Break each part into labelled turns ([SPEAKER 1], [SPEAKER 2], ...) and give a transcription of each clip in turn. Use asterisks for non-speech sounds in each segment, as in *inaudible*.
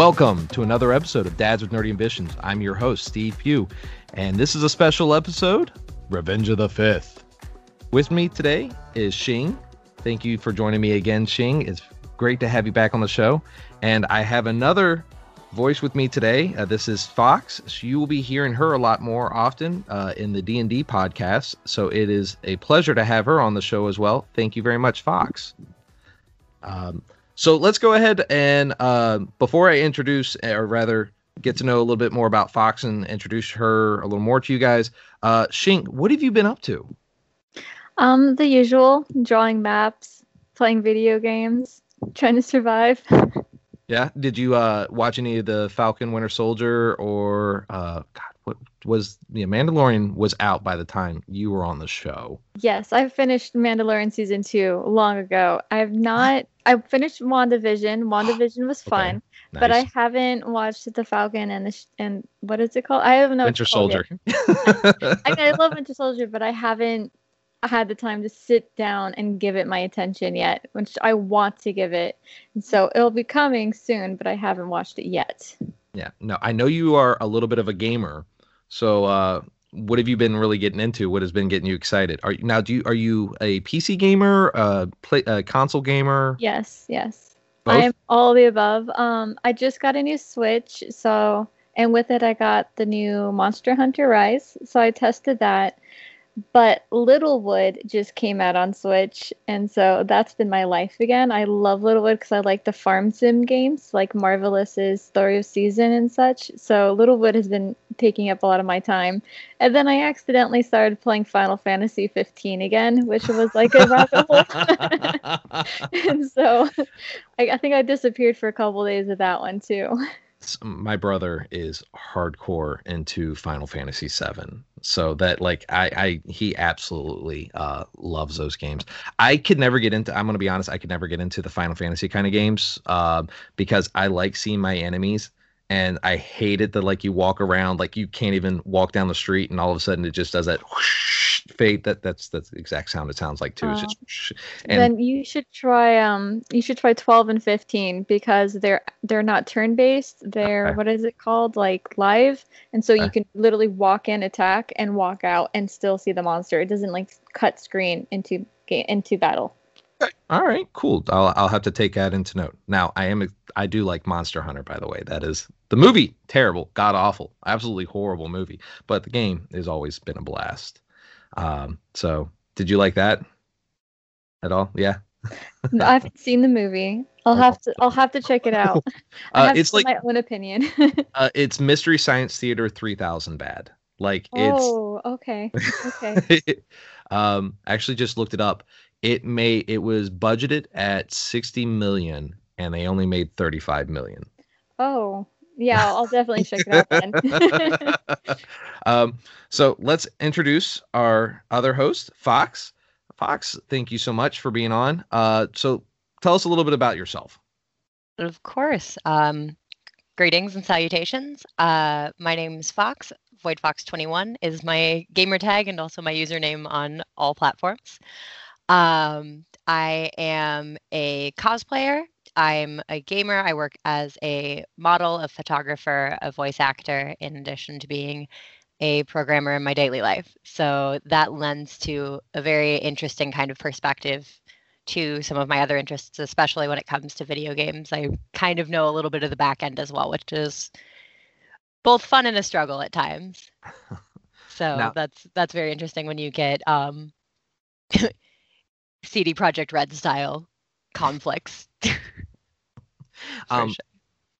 [SPEAKER 1] Welcome to another episode of Dads with Nerdy Ambitions. I'm your host, Steve Pugh, and this is a special episode Revenge of the Fifth. With me today is Shing. Thank you for joining me again, Shing. It's great to have you back on the show. And I have another voice with me today. Uh, this is Fox. So you will be hearing her a lot more often uh, in the D&D podcast. So it is a pleasure to have her on the show as well. Thank you very much, Fox. Um, so let's go ahead and uh, before I introduce, or rather, get to know a little bit more about Fox and introduce her a little more to you guys. Uh, Shing, what have you been up to?
[SPEAKER 2] Um, the usual: drawing maps, playing video games, trying to survive. *laughs*
[SPEAKER 1] Yeah. Did you uh, watch any of the Falcon Winter Soldier or uh, God, what was the yeah, Mandalorian was out by the time you were on the show?
[SPEAKER 2] Yes, I finished Mandalorian season two long ago. I have not. I finished WandaVision. *gasps* WandaVision was fun,
[SPEAKER 1] Okay, nice.
[SPEAKER 2] but I haven't watched the Falcon and the sh- and what is it called? I don't know. what
[SPEAKER 1] Winter Soldier. *laughs*
[SPEAKER 2] I, I love Winter Soldier, but I haven't had the time to sit down and give it my attention yet, which I want to give it. And so it'll be coming soon, but I haven't watched it yet.
[SPEAKER 1] yeah. No, I know you are a little bit of a gamer. So, uh, what have you been really getting into? What has been getting you excited? Are you now? Do you are you a PC gamer, uh, play a console gamer?
[SPEAKER 2] Yes, yes.
[SPEAKER 1] Both?
[SPEAKER 2] I am all the above. Um, I just got a new Switch, so and with it I got the new Monster Hunter Rise. So I tested that. But Littlewood just came out on Switch, and so that's been my life again. I love Littlewood because I like the farm sim games, like Marvelous's Story of Season and such. So Littlewood has been taking up a lot of my time. And then I accidentally started playing Final Fantasy 15 again, which was like a rabbit hole. *laughs* *laughs* and so I, I think I disappeared for a couple days of that one too.
[SPEAKER 1] My brother is hardcore into Final Fantasy VII, so that like I, I he absolutely uh, loves those games. I could never get into. I'm gonna be honest. I could never get into the Final Fantasy kind of games um, because I like seeing my enemies, and I hate it that like you walk around like you can't even walk down the street, and all of a sudden it just does that whoosh fade. That that's that's the exact sound it sounds like too. It's just whoosh. and
[SPEAKER 2] then you should try um you should try 12 and 15 because they're they're not turn based. They're
[SPEAKER 1] Okay.
[SPEAKER 2] what is it called? Like live. And so you
[SPEAKER 1] Okay.
[SPEAKER 2] can literally walk in, attack and walk out and still see the monster. It doesn't like cut screen into into battle.
[SPEAKER 1] All right, cool. I'll I'll have to take that into note. Now, I am I do like Monster Hunter by the way. That is the movie terrible, god awful, absolutely horrible movie, but the game has always been a blast. Um, so did you like that at all? Yeah.
[SPEAKER 2] No, I haven't seen the movie. I'll have to I'll have to check it out. *laughs* I
[SPEAKER 1] Uh,
[SPEAKER 2] have
[SPEAKER 1] it's
[SPEAKER 2] to
[SPEAKER 1] like
[SPEAKER 2] my own opinion. *laughs*
[SPEAKER 1] uh, it's Mystery Science Theater 3000 bad. Like it's
[SPEAKER 2] oh, okay. Okay. *laughs*
[SPEAKER 1] um actually just looked it up. It may it was budgeted at 60 million and they only made 35 million.
[SPEAKER 2] Oh, yeah, I'll definitely check it out then. *laughs* *laughs*
[SPEAKER 1] um, so let's introduce our other host, Fox. Fox, thank you so much for being on. Uh, so tell us a little bit about yourself.
[SPEAKER 3] Of course. Um, greetings and salutations. Uh, my name's Fox. VoidFox21 is my gamer tag and also my username on all platforms. Um, I am a cosplayer. I'm a gamer. I work as a model, a photographer, a voice actor, in addition to being a programmer in my daily life. So that lends to a very interesting kind of perspective to some of my other interests, especially when it comes to video games. I kind of know a little bit of the back end as well, which is both fun and a struggle at times. *laughs* So
[SPEAKER 1] Now-
[SPEAKER 3] that's that's very interesting when you get um, *laughs* CD Projekt Red style conflicts. *laughs*
[SPEAKER 1] Um,
[SPEAKER 3] sure.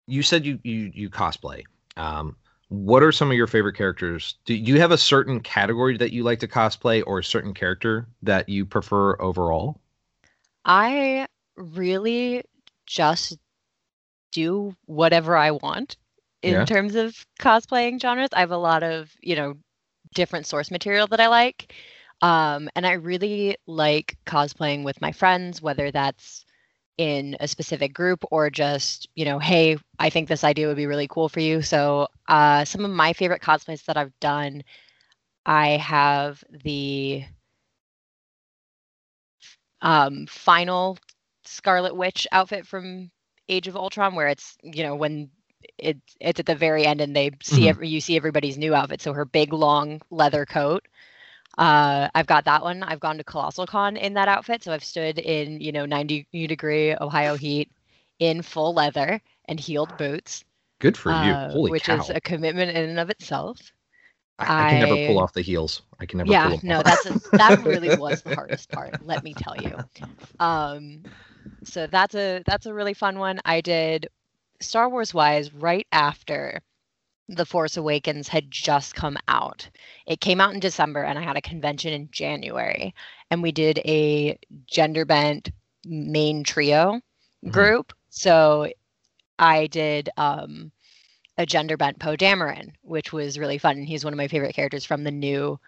[SPEAKER 1] You said you you you cosplay. Um, what are some of your favorite characters? Do you have a certain category that you like to cosplay, or a certain character that you prefer overall?
[SPEAKER 3] I really just do whatever I want in
[SPEAKER 1] Yeah.
[SPEAKER 3] terms of cosplaying genres. I have a lot of, you know, different source material that I like. Um, and I really like cosplaying with my friends, whether that's in a specific group or just, you know, hey, I think this idea would be really cool for you. So, uh, some of my favorite cosplays that I've done, I have the um, final Scarlet Witch outfit from Age of Ultron, where it's you know when it's it's at the very end and they see
[SPEAKER 1] Mhm.
[SPEAKER 3] every, you see everybody's new outfit. So her big long leather coat. Uh, I've got that one. I've gone to Colossal Con in that outfit, so I've stood in you know 90 degree Ohio heat in full leather and heeled boots,
[SPEAKER 1] Good for you.
[SPEAKER 3] uh,
[SPEAKER 1] Holy
[SPEAKER 3] which
[SPEAKER 1] cow.
[SPEAKER 3] is a commitment in and of itself.
[SPEAKER 1] I, I can never pull off the heels. I can never
[SPEAKER 3] yeah no that's a, that really *laughs* was the hardest part let me tell you um so that's a that's a really fun one i did star wars wise right after the force awakens had just come out it came out in december and i had a convention in january and we did a gender bent main trio
[SPEAKER 1] Mhm.
[SPEAKER 3] group so i did um a gender bent Poe Dameron, which was really fun. And he's one of my favorite characters from the new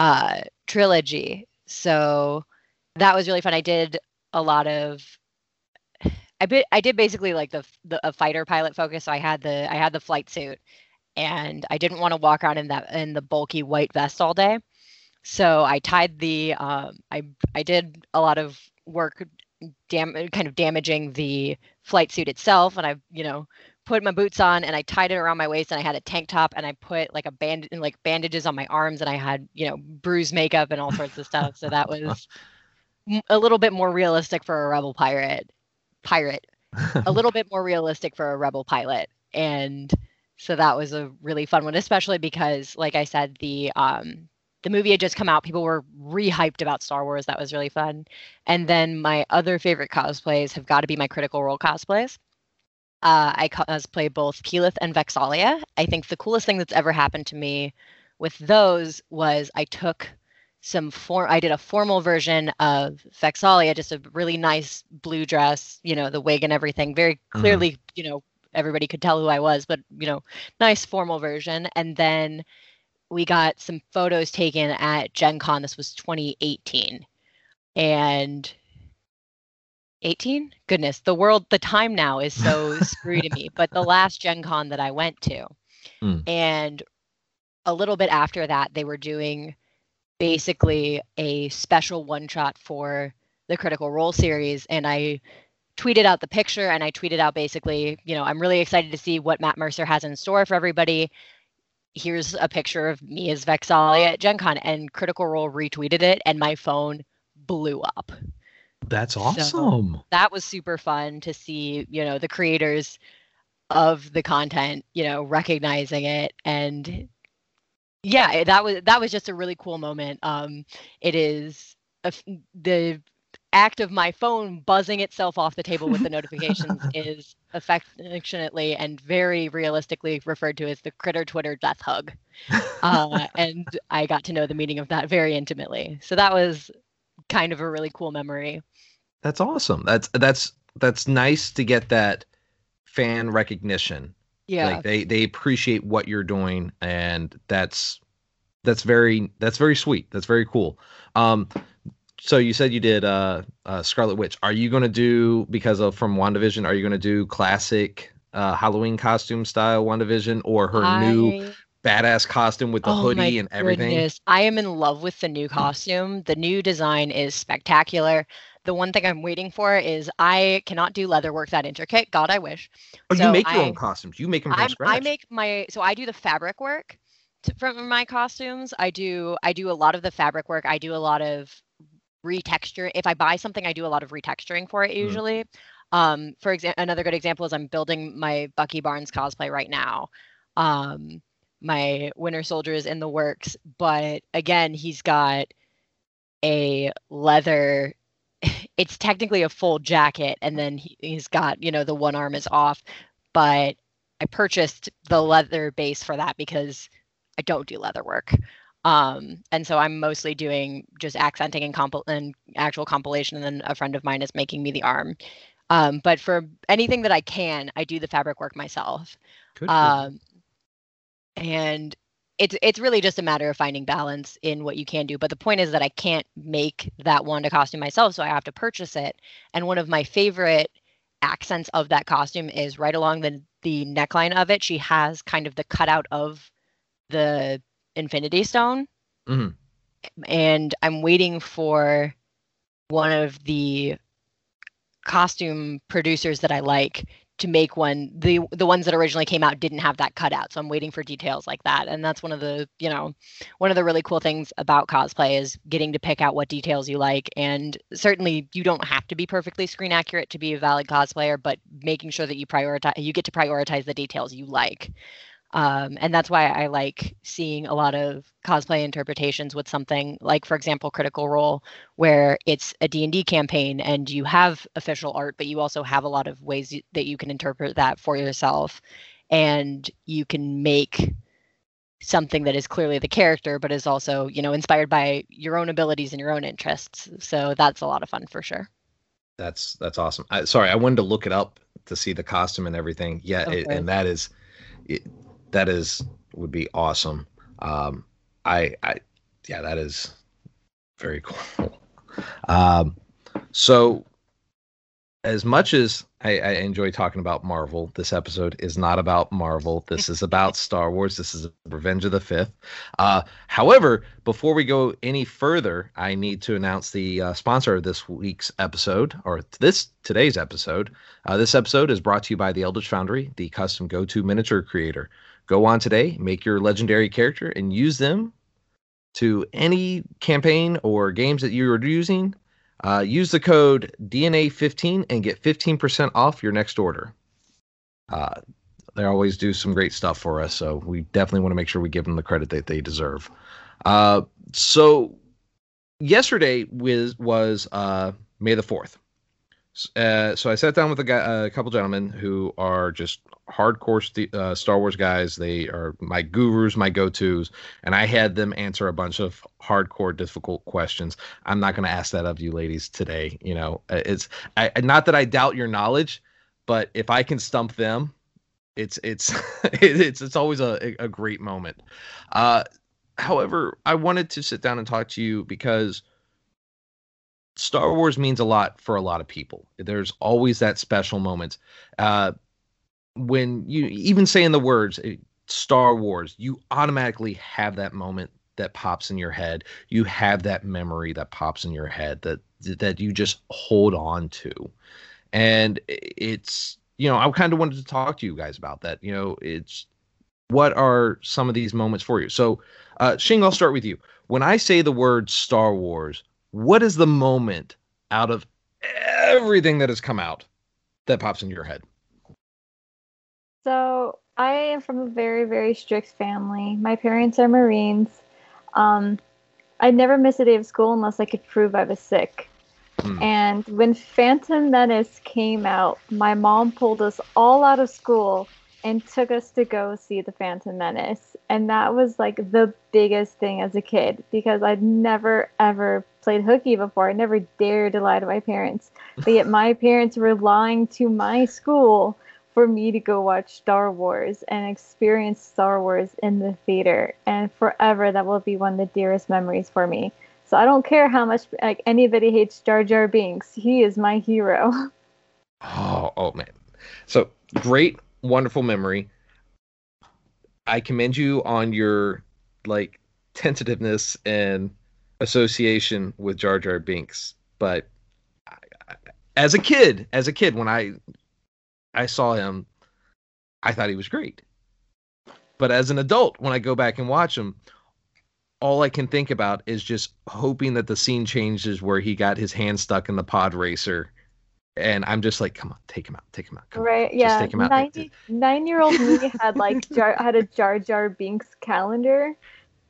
[SPEAKER 3] uh, trilogy. So that was really fun. I did a lot of. I bit, I did basically like the, the a fighter pilot focus. So I had the I had the flight suit, and I didn't want to walk around in that in the bulky white vest all day. So I tied the um, I I did a lot of work dam- kind of damaging the flight suit itself and I you know put my boots on and I tied it around my waist and I had a tank top and I put like a band like bandages on my arms and I had you know bruise makeup and all sorts of stuff. So that was a little bit more realistic for a rebel pirate pirate. A little bit more realistic for a rebel pilot. And so that was a really fun one especially because like i said the um the movie had just come out. People were re-hyped about star wars. That was really fun. And then my other favorite cosplays have got to be my critical role cosplays. Uh, i cosplay both keyleth and vex'ahlia. I think the coolest thing that's ever happened to me with those was i took some form i did a formal version of vex'ahlia just a really nice blue dress you know the wig and everything very clearly you know everybody could tell who i was but you know nice formal version. And then we got some photos taken at gen con. This was 2018 and 18 goodness the world the time now is so *laughs* screwy to me but the last gen con that i went to
[SPEAKER 1] Mm.
[SPEAKER 3] and a little bit after that they were doing basically a special one shot for the critical role series. And i tweeted out the picture and i tweeted out basically you know i'm really excited to see what matt mercer has in store for everybody. Here's a picture of me as vex'ahlia at gen con and critical role retweeted it and my phone blew up.
[SPEAKER 1] That's awesome.
[SPEAKER 3] that was super fun to see you know the creators of the content you know recognizing it and yeah that was that was just a really cool moment. Um it is a the act of my phone buzzing itself off the table with the notifications *laughs* is affectionately and very realistically referred to as the critter twitter death hug uh, *laughs* and i got to know the meaning of that very intimately so that was kind of a really cool memory
[SPEAKER 1] That's awesome. That's that's that's nice to get that fan recognition.
[SPEAKER 3] yeah
[SPEAKER 1] Like they they appreciate what you're doing and that's that's very that's very sweet. That's very cool. Um so you said you did uh, uh Scarlet Witch. Are you going to do because of from WandaVision are you going to do classic uh Halloween costume style WandaVision or her new badass costume with the
[SPEAKER 3] oh
[SPEAKER 1] hoodie and everything?
[SPEAKER 3] goodness. I am in love with the new costume. The new design is spectacular. The one thing I'm waiting for is I cannot do leather work that intricate. God, I wish.
[SPEAKER 1] Oh, you
[SPEAKER 3] So
[SPEAKER 1] make your
[SPEAKER 3] I-
[SPEAKER 1] own costumes. You make them from
[SPEAKER 3] I'm,
[SPEAKER 1] scratch.
[SPEAKER 3] I make my so I do the fabric work to, from my costumes. I do I do a lot of the fabric work. I do a lot of retexture. If I buy something, I do a lot of retexturing for it
[SPEAKER 1] Mhm.
[SPEAKER 3] usually. Um, for example, another good example is I'm building my Bucky Barnes cosplay right now. Um, my Winter Soldier is in the works, but again, he's got a leather. *laughs* It's technically a full jacket, and then he, he's got you know the one arm is off, but I purchased the leather base for that because I don't do leather work. Um, and so I'm mostly doing just accenting and compil- and actual compilation, and then a friend of mine is making me the arm. Um, but for anything that I can, I do the fabric work myself.
[SPEAKER 1] Good.
[SPEAKER 3] Um, and it's it's really just a matter of finding balance in what you can do. But the point is that I can't make that Wanda costume myself, so I have to purchase it. And one of my favorite accents of that costume is right along the the neckline of it. She has kind of the cutout of the Infinity Stone,
[SPEAKER 1] Mhm.
[SPEAKER 3] and I'm waiting for one of the costume producers that I like to make one. The the ones that originally came out didn't have that cutout so i'm waiting for details like that. And that's one of the you know one of the really cool things about cosplay is getting to pick out what details you like. And certainly you don't have to be perfectly screen accurate to be a valid cosplayer but making sure that you prioritize you get to prioritize the details you like um, and that's why I like seeing a lot of cosplay interpretations with something like, for example, Critical Role, where it's a D&D campaign and you have official art, but you also have a lot of ways that you can interpret that for yourself. And you can make something that is clearly the character, but is also, you know, inspired by your own abilities and your own interests. So that's a lot of fun for sure.
[SPEAKER 1] That's that's awesome. I, sorry, I wanted to look it up to see the costume and everything. Yeah, okay. it, and that is it, that is would be awesome. Um, I, I, yeah, that is very cool. *laughs* Um, so as much as I, I, enjoy talking about Marvel, this episode is not about Marvel. This is about Star Wars. This is Revenge of the Fifth. Uh, however, before we go any further, I need to announce the uh, sponsor of this week's episode, or this today's episode. Uh, this episode is brought to you by the Eldritch Foundry, the custom go-to miniature creator. Go on today, make your legendary character, and use them to any campaign or games that you are using. Uh, use the code DNA15 and get 15% off your next order. Uh, they always do some great stuff for us, so we definitely want to make sure we give them the credit that they deserve. Uh, so, yesterday was was uh, May the fourth. Uh, so I sat down with a, guy, a couple gentlemen who are just hardcore st- uh, Star Wars guys. They are my gurus, my go tos, and I had them answer a bunch of hardcore, difficult questions. I'm not going to ask that of you, ladies, today. You know, uh, it's I, not that I doubt your knowledge, but if I can stump them, it's it's *laughs* it's it's always a a great moment. Uh, however, I wanted to sit down and talk to you because. Star Wars means a lot for a lot of people. There's always that special moment. Uh, when you even saying the words eh, Star Wars, you automatically have that moment that pops in your head. You have that memory that pops in your head that that you just hold on to. And it's you know, I kind of wanted to talk to you guys about that. You know, it's what are some of these moments for you? So, uh, Shing, I'll start with you. When I say the word Star Wars, what is the moment out of everything that has come out that pops in your head?
[SPEAKER 2] So I am from a very, very strict family. My parents are Marines. Um, I never missed a day of school unless I could prove I was sick. Hmm. And when Phantom Menace came out, my mom pulled us all out of school and took us to go see the Phantom Menace. And that was like the biggest thing as a kid because I'd never ever played hooky before. I never dared to lie to my parents. But *laughs* yet my parents were lying to my school for me to go watch Star Wars and experience Star Wars in the theater. And forever, that will be one of the dearest memories for me. So I don't care how much like anybody hates Jar Jar Binks. He is my hero. *laughs*
[SPEAKER 1] Oh, oh man. So great, wonderful memory. I commend you on your like tentativeness and association with Jar Jar Binks. But as a kid, as a kid, when I I saw him, I thought he was great. But as an adult, when I go back and watch him, all I can think about is just hoping that the scene changes where he got his hand stuck in the pod racer. And I'm just like, come on, take him out, take him out. Come
[SPEAKER 2] right,
[SPEAKER 1] on,
[SPEAKER 2] yeah. Take him out. 90, nine year old me had like jar, had a Jar Jar Binks calendar.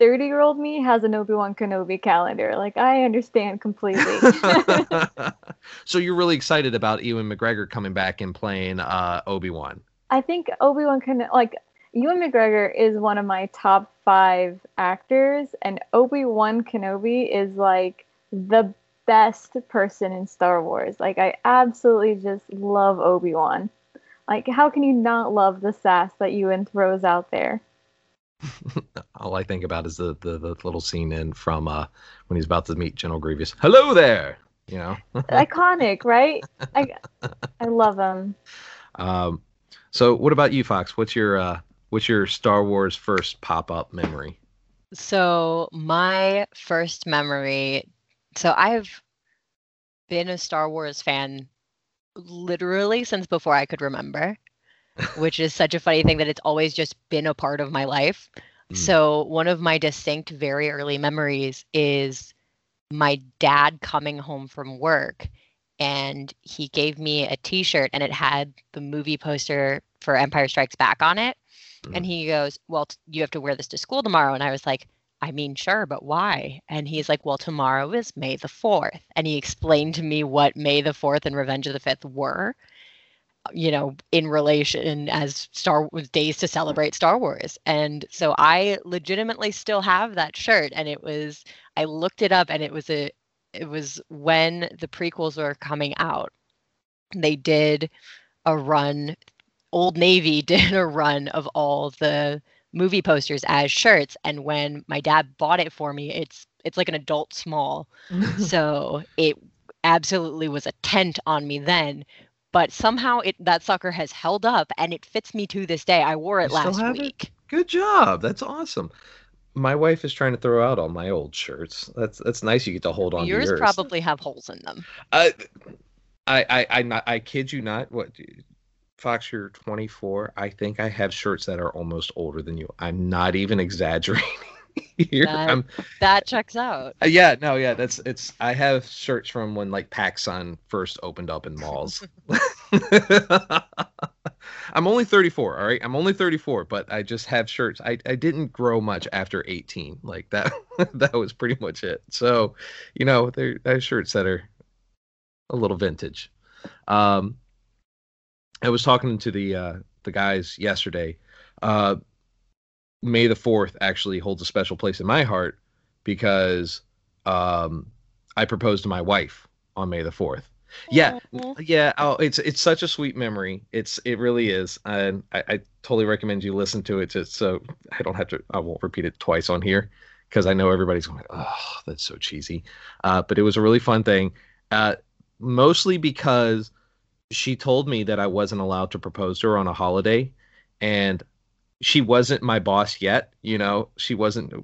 [SPEAKER 2] 30 year old me has an Obi Wan Kenobi calendar. Like, I understand completely. *laughs* *laughs*
[SPEAKER 1] so, you're really excited about Ewan McGregor coming back and playing uh, Obi Wan?
[SPEAKER 2] I think Obi Wan can, like, Ewan McGregor is one of my top five actors, and Obi Wan Kenobi is like the best person in Star Wars. Like, I absolutely just love Obi Wan. Like, how can you not love the sass that Ewan throws out there? *laughs*
[SPEAKER 1] All I think about is the, the, the little scene in from uh, when he's about to meet General Grievous. Hello there. You know, *laughs*
[SPEAKER 2] iconic, right? I I love him.
[SPEAKER 1] Um, so what about you, Fox? What's your uh, what's your Star Wars first pop up memory?
[SPEAKER 3] So my first memory. So I've been a Star Wars fan literally since before I could remember, which is such a funny thing that it's always just been a part of my life.
[SPEAKER 1] Mm.
[SPEAKER 3] So, one of my distinct, very early memories is my dad coming home from work and he gave me a t shirt and it had the movie poster for Empire Strikes Back on it. And
[SPEAKER 1] Mm.
[SPEAKER 3] he goes, Well, t- you have to wear this to school tomorrow. And I was like, I mean, sure, but why? And he's like, Well, tomorrow is May the 4th. And he explained to me what May the 4th and Revenge of the 5th were, you know, in relation as Star Wars days to mm-hmm. celebrate Star Wars. And so I legitimately still have that shirt. And it was, I looked it up and it was a, it was when the prequels were coming out. They did a run Old Navy *laughs* did a run of all the movie posters as shirts and when my dad bought it for me it's it's like an adult small *laughs* so it absolutely was a tent on me then but somehow it that sucker has held up and it fits me to this day i wore it
[SPEAKER 1] You
[SPEAKER 3] last
[SPEAKER 1] have it?
[SPEAKER 3] week
[SPEAKER 1] Good job. That's awesome. My wife is trying to throw out all my old shirts. That's that's nice. You get to hold on
[SPEAKER 3] yours,
[SPEAKER 1] to yours.
[SPEAKER 3] probably have holes in them
[SPEAKER 1] I, I, I, I, not, I kid you not. What, Fox? You're 24. I think I have shirts that are almost older than you. I'm not even *laughs* exaggerating. *laughs* Here,
[SPEAKER 3] That-
[SPEAKER 1] I'm,
[SPEAKER 3] that checks out
[SPEAKER 1] uh, yeah, no, yeah. That's it's. I have shirts from when like PacSun first opened up in malls. *laughs* *laughs* I'm only 34. All right, I'm only 34, but I just have shirts. I I didn't grow much after 18. Like that. that was pretty much it. So, you know, there I have shirts that are a little vintage. Um, I was talking to the uh, the guys yesterday. Uh, May the fourth actually holds a special place in my heart because um, I proposed to my wife on May the fourth. Yeah, yeah. Oh, it's it's such a sweet memory. It's it really is, and I, I totally recommend you listen to it. Just so I don't have to. I won't repeat it twice on here because I know everybody's going. Oh, that's so cheesy. Uh, but it was a really fun thing. Uh, mostly because she told me that I wasn't allowed to propose to her on a holiday, and she wasn't my boss yet. You know, she wasn't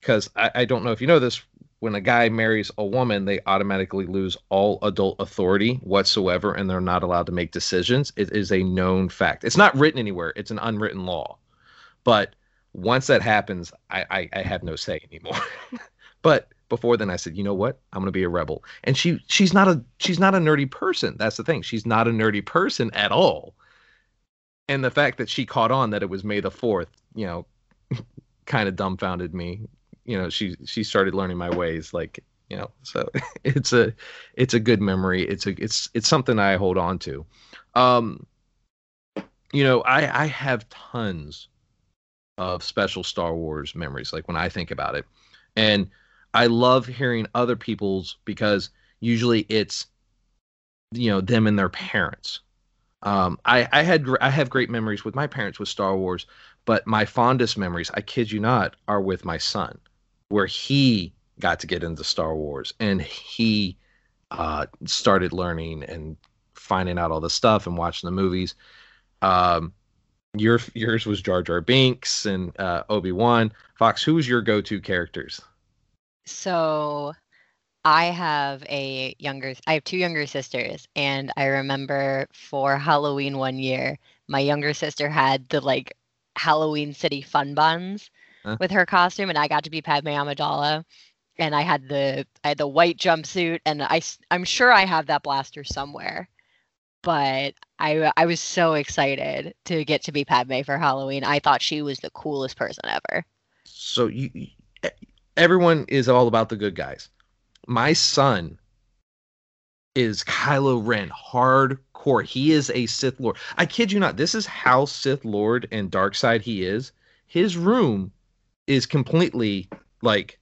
[SPEAKER 1] because I, I don't know if you know this. When a guy marries a woman, they automatically lose all adult authority whatsoever, and they're not allowed to make decisions. It is a known fact. It's not written anywhere. It's an unwritten law. But once that happens, I, I, I have no say anymore. *laughs* but before then, I said, you know what? I'm gonna be a rebel. And she she's not a she's not a nerdy person. That's the thing. She's not a nerdy person at all. And the fact that she caught on that it was May the fourth, you know, *laughs* kind of dumbfounded me. You know, she she started learning my ways, like you know. So *laughs* it's a it's a good memory. It's a it's it's something I hold on to. Um, you know, I I have tons of special Star Wars memories. Like when I think about it, and I love hearing other people's because usually it's you know them and their parents. Um, I I had I have great memories with my parents with Star Wars, but my fondest memories, I kid you not, are with my son, where he got to get into Star Wars and he uh, started learning and finding out all the stuff and watching the movies. Um, your yours was Jar Jar Binks and uh, Obi Wan. Fox, who was your go to characters?
[SPEAKER 3] So I have a younger I have two younger sisters and I remember for Halloween one year my younger sister had the like Halloween City fun buns
[SPEAKER 1] Huh?
[SPEAKER 3] with her costume and I got to be Padme Amidala and I had the I had the white jumpsuit and I I'm sure I have that blaster somewhere. But I I was so excited to get to be Padme for Halloween. I thought she was the coolest person ever.
[SPEAKER 1] So you, you- everyone is all about the good guys. My son is Kylo Ren, hardcore. He is a Sith Lord. I kid you not. This is how Sith Lord and Dark Side he is. His room is completely like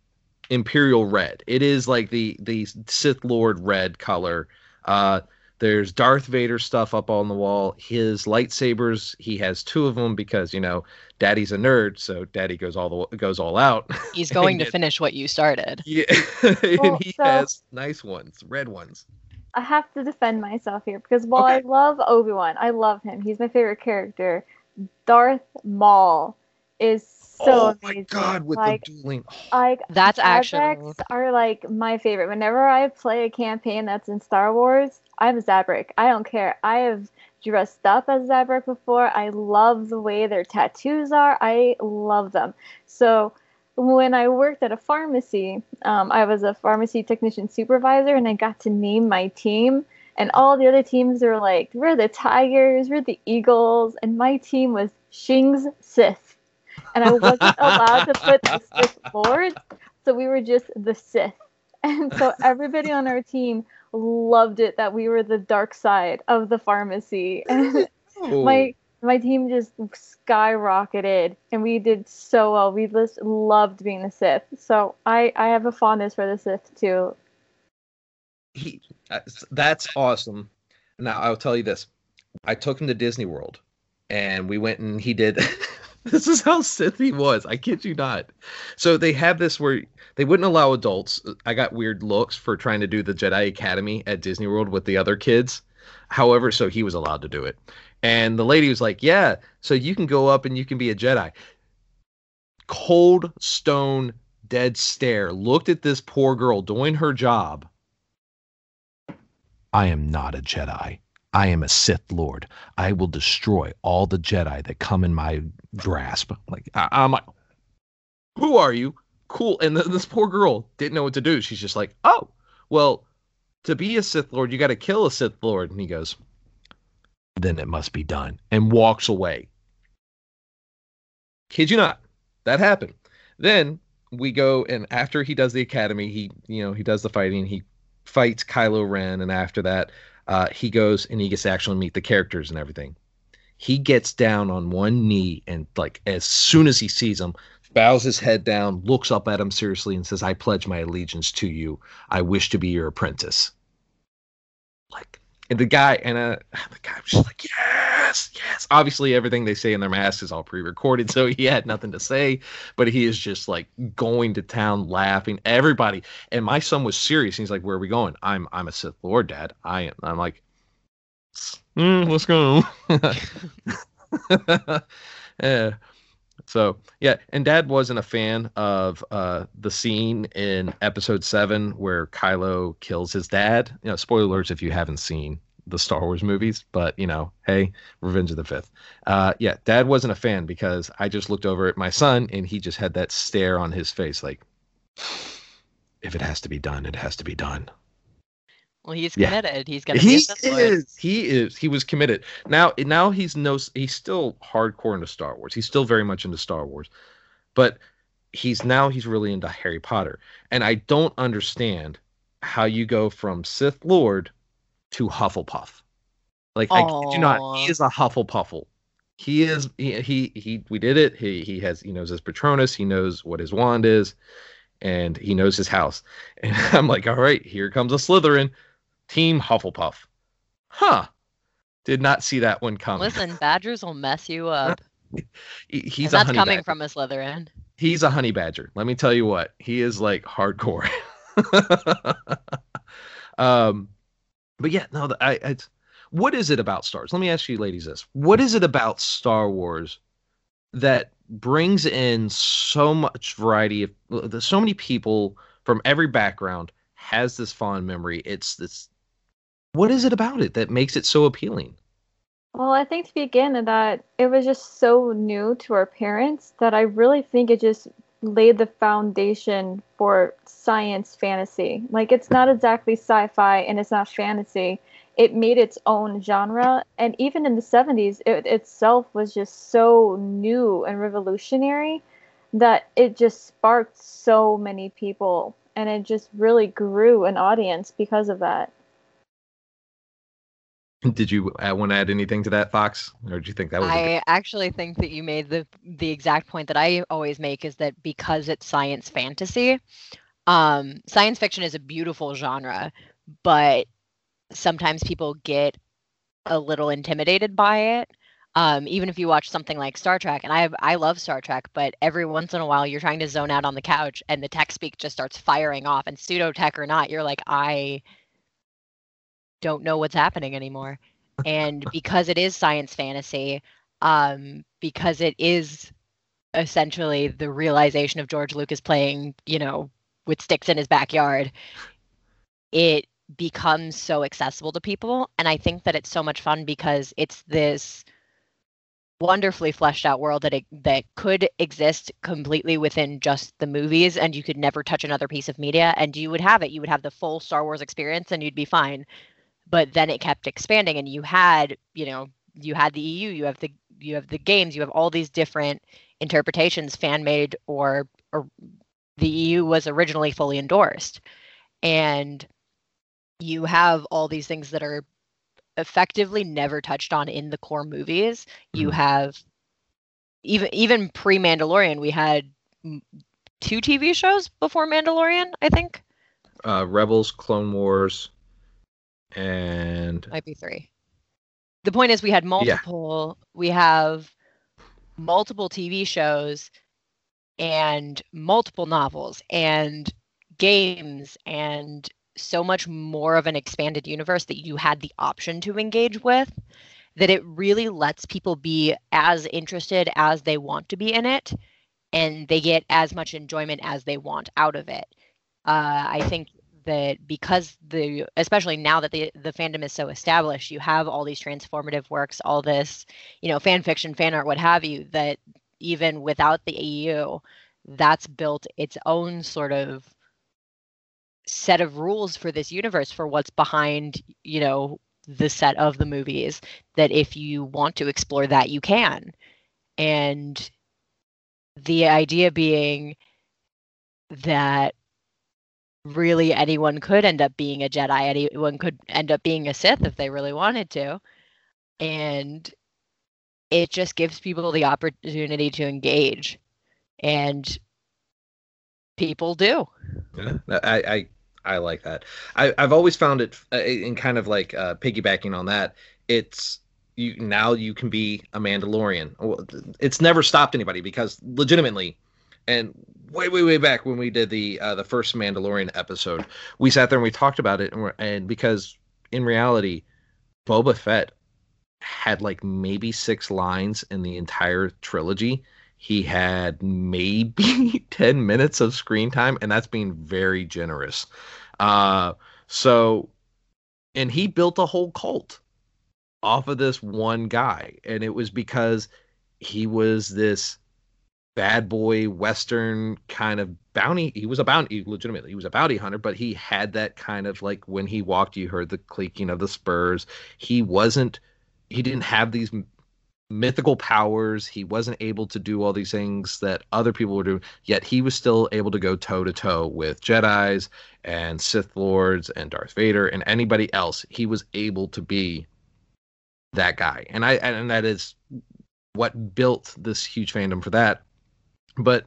[SPEAKER 1] Imperial red. It is like the the Sith Lord red color. Uh, there's Darth Vader stuff up on the wall. His lightsabers, he has two of them because you know Daddy's a nerd, so Daddy goes all the goes all out. *laughs*
[SPEAKER 3] He's going to
[SPEAKER 1] get-
[SPEAKER 3] finish what you started.
[SPEAKER 1] Yeah, *laughs* and
[SPEAKER 2] Well,
[SPEAKER 1] he
[SPEAKER 2] so-
[SPEAKER 1] has nice ones, red ones.
[SPEAKER 2] I have to defend myself here because while I love Obi Wan, I love him. He's my favorite character. Darth Maul is so
[SPEAKER 1] oh
[SPEAKER 2] amazing.
[SPEAKER 1] my god, with
[SPEAKER 2] like,
[SPEAKER 1] the dueling.
[SPEAKER 2] like
[SPEAKER 3] That's actually
[SPEAKER 2] Aztecs are like my favorite. Whenever I play a campaign that's in Star Wars, I'm Zabrak. I don't care. I have dressed up as Zabrak before. I love the way their tattoos are. I love them. So when I worked at a pharmacy, um, I was a pharmacy technician supervisor, and I got to name my team. And all the other teams were like, we're the Tigers, we're the Eagles, and my team was Shing's Sith. And I wasn't *laughs* allowed to put the Sith Lords, so we were just the Sith. *laughs* And so everybody on our team loved it that we were the dark side of the pharmacy. *laughs* And my my team just skyrocketed and we did so well. We just loved being the Sith. So I I have a fondness for the Sith too.
[SPEAKER 1] He, uh, that's awesome. Now I'll tell you this: I took him to Disney World, and we went and he did. *laughs* *laughs* this is how Sith he was. I kid you not. So they have this where they wouldn't allow adults. I got weird looks for trying to do the Jedi Academy at Disney World with the other kids. However, so he was allowed to do it. And the lady was like, Yeah, so you can go up and you can be a Jedi. Cold stone dead stare looked at this poor girl doing her job. I am not a Jedi. I am a Sith Lord. I will destroy all the Jedi that come in my grasp. Like I, am like, who are you? Cool. And this poor girl didn't know what to do. She's just like, oh, well, to be a Sith Lord, you got to kill a Sith Lord. And he goes, then it must be done, and walks away. Kid you not, that happened. Then we go and after he does the academy, he you know he does the fighting. He fights Kylo Ren, and after that, uh, he goes and he gets to actually meet the characters and everything. He gets down on one knee and like as soon as he sees him, bows his head down, looks up at him seriously, and says, "I pledge my allegiance to you. I wish to be your apprentice." Like, and the guy and uh, the guy was just like, "Yes, yes." Obviously, everything they say in their mask is all pre-recorded, so he had nothing to say. But he is just like going to town, laughing. Everybody and my son was serious. He's like, "Where are we going?" I'm I'm a Sith Lord, Dad. I am. I'm like, mm, "Let's go." yeah. So yeah, and Dad wasn't a fan of uh, the scene in Episode Seven where Kylo kills his dad. You know, spoilers if you haven't seen the Star Wars movies, but you know, hey, Revenge of the Fifth. Uh, yeah, Dad wasn't a fan because I just looked over at my son and he just had that stare on his face, like, if it has to be done, it has to be done.
[SPEAKER 3] Well, he's committed.
[SPEAKER 1] Yeah.
[SPEAKER 3] He's gonna. Be.
[SPEAKER 1] He is. He is. He was committed. Now, now he's no. He's still hardcore into Star Wars. He's still very much into Star Wars, but he's now he's really into Harry Potter. And I don't understand how you go from Sith Lord to Hufflepuff. Like Aww. I do not. He is a Hufflepuffle. He is. He, he he. We did it. He he has. He knows his Patronus. He knows what his wand is, and he knows his house. *laughs* And I'm like, all right, here comes a Slytherin Team Hufflepuff. Huh. Did not see that one coming.
[SPEAKER 3] Listen, Badgers will mess you up. *laughs*
[SPEAKER 1] He's
[SPEAKER 3] and that's coming badger. from a Slytherin.
[SPEAKER 1] He's a honey badger. Let me tell you what. He is like hardcore. *laughs* um, but yeah, no, I, it's what is it about Star Wars? Let me ask you, ladies, this: What is it about Star Wars that brings in so much variety of so many people from every background has this fond memory? It's this what is it about it that makes it so appealing?
[SPEAKER 2] Well, I think to begin that it was just so new to our parents that I really think it just laid the foundation for science fantasy. Like it's not exactly sci-fi and it's not fantasy. It made its own genre and even in the 70s it itself was just so new and revolutionary that it just sparked so many people and it just really grew an audience because of that.
[SPEAKER 1] Did you uh, want to add anything to that, Fox, or do you think that was?
[SPEAKER 3] I actually think that you made the the exact point that I always make is that because it's science fantasy, um, science fiction is a beautiful genre, but sometimes people get a little intimidated by it. Um, even if you watch something like Star Trek, and I I love Star Trek, but every once in a while you're trying to zone out on the couch and the tech speak just starts firing off, and pseudo tech or not, you're like I don't know what's happening anymore. And *laughs* because it is science fantasy, um, because it is essentially the realization of George Lucas playing, you know, with sticks in his backyard, it becomes so accessible to people. And i think that it's so much fun because it's this wonderfully fleshed out world that it, that could exist completely within just the movies and you could never touch another piece of media and you would have it. You would have the full Star Wars experience and you'd be fine but then it kept expanding and you had you know you had the EU you have the you have the games you have all these different interpretations fan made or or the EU was originally fully endorsed and you have all these things that are effectively never touched on in the core movies. You
[SPEAKER 1] Mhm.
[SPEAKER 3] have even even pre Mandalorian, we had two TV shows before Mandalorian. I think
[SPEAKER 1] Uh, Rebels, Clone Wars, and
[SPEAKER 3] might be three. The point is, we had multiple. We have multiple TV shows and multiple novels and games and so much more of an expanded universe that you had the option to engage with that it really lets people be as interested as they want to be in it and they get as much enjoyment as they want out of it uh, i think that because the especially now that the the fandom is so established you have all these transformative works all this you know fan fiction fan art what have you that even without the AEU that's built its own sort of set of rules for this universe for what's behind you know the set of the movies that if you want to explore that you can. And the idea being that really anyone could end up being a jedi anyone could end up being a sith if they really wanted to and it just gives people the opportunity to engage and people do
[SPEAKER 1] Yeah, I, I I like that. I I've always found it uh, in kind of like uh, piggybacking on that. It's you now you can be a Mandalorian. It's never stopped anybody because legitimately, and way way way back when we did the uh, the first Mandalorian episode, we sat there and we talked about it, and, and because in reality, Boba Fett had like maybe six lines in the entire trilogy. He had maybe *laughs* 10 minutes of screen time and that's being very generous. Uh so and he built a whole cult off of this one guy and it was because he was this bad boy western kind of bounty he was a bounty legitimately he was a bounty hunter but he had that kind of like when he walked you heard the clicking of the spurs he wasn't he didn't have these mythical powers. He wasn't able to do all these things that other people were doing, yet he was still able to go toe to toe with Jedi's and Sith Lords and Darth Vader and anybody else. He was able to be that guy. And I and that is what built this huge fandom for that. But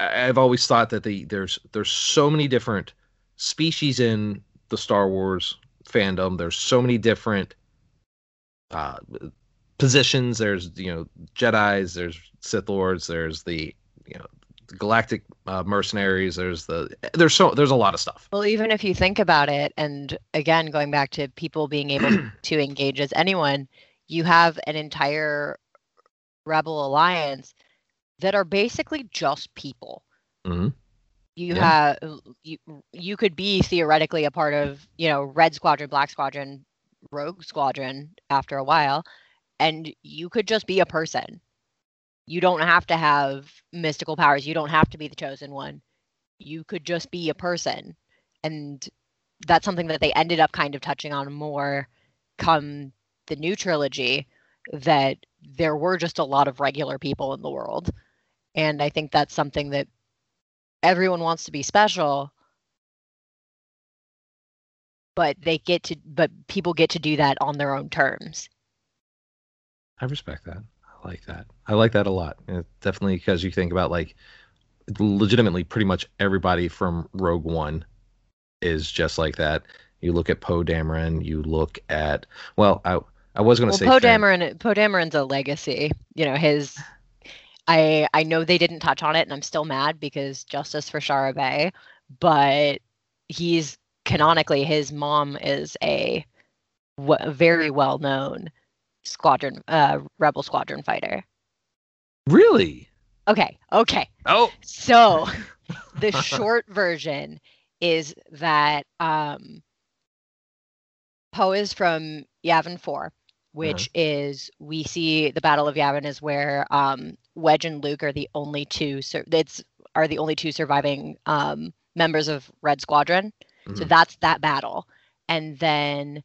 [SPEAKER 1] I've always thought that the there's there's so many different species in the Star Wars fandom. There's so many different uh positions. There's you know Jedi's, there's Sith Lords, there's the you know galactic uh, mercenaries. There's the there's so there's a lot of stuff.
[SPEAKER 3] Well, even if you think about it, and again, going back to people being able *clears throat* to engage as anyone, you have an entire rebel alliance that are basically just people.
[SPEAKER 1] Mhm.
[SPEAKER 3] You
[SPEAKER 1] Yeah.
[SPEAKER 3] have you you could be theoretically a part of you know Red Squadron, Black Squadron, Rogue Squadron after a while, and you could just be a person. You don't have to have mystical powers. You don't have to be the chosen one. You could just be a person and that's something that they ended up kind of touching on more come the new trilogy that there were just a lot of regular people in the world and i think that's something that everyone wants to be special but they get to but people get to do that on their own terms
[SPEAKER 1] I respect that. I like that. I like that a lot. And definitely because you think about like legitimately pretty much everybody from Rogue One is just like that. You look at Poe Dameron, you look at well, I I was gonna
[SPEAKER 3] well
[SPEAKER 1] say
[SPEAKER 3] poe dameron poe dameron's a legacy you know his i i know they didn't touch on it and i'm still mad because justice for shara bey but he's canonically his mom is a w- very well known squadron uh rebel squadron fighter.
[SPEAKER 1] Really?
[SPEAKER 3] okay okay.
[SPEAKER 1] Oh,
[SPEAKER 3] so *laughs* the short version is that um Poe is from Yavin 4, which uh-huh. is we see the Battle of Yavin is where um, Wedge and Luke are the only two. Sur- it's are the only two surviving um, members of Red Squadron. Mm-hmm. So that's that battle, and then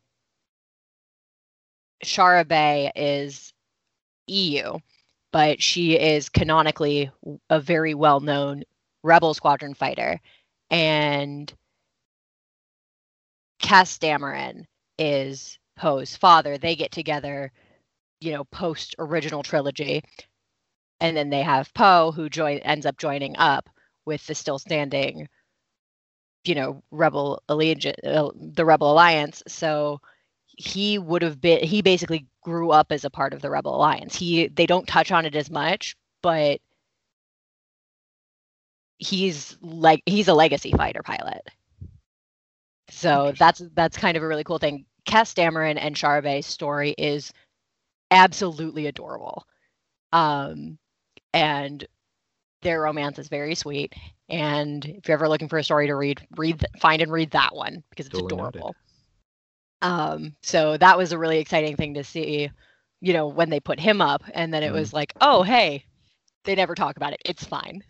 [SPEAKER 3] Shara Bey is EU, but she is canonically a very well known Rebel Squadron fighter, and Cass Dameron is Poe's father. They get together, you know, post original trilogy, and then they have Poe who join ends up joining up with the still standing, you know, Rebel Allegiance, uh, the Rebel Alliance. So he would have been he basically grew up as a part of the Rebel Alliance. He they don't touch on it as much, but he's like he's a legacy fighter pilot. So that's that's kind of a really cool thing. Cass Dameron and Shara Bey's story is absolutely adorable. Um, and their romance is very sweet. And if you're ever looking for a story to read, read find and read that one because it's totally adorable. Um, so that was a really exciting thing to see, you know, when they put him up, and then it mm. was like, oh hey, they never talk about it. It's fine.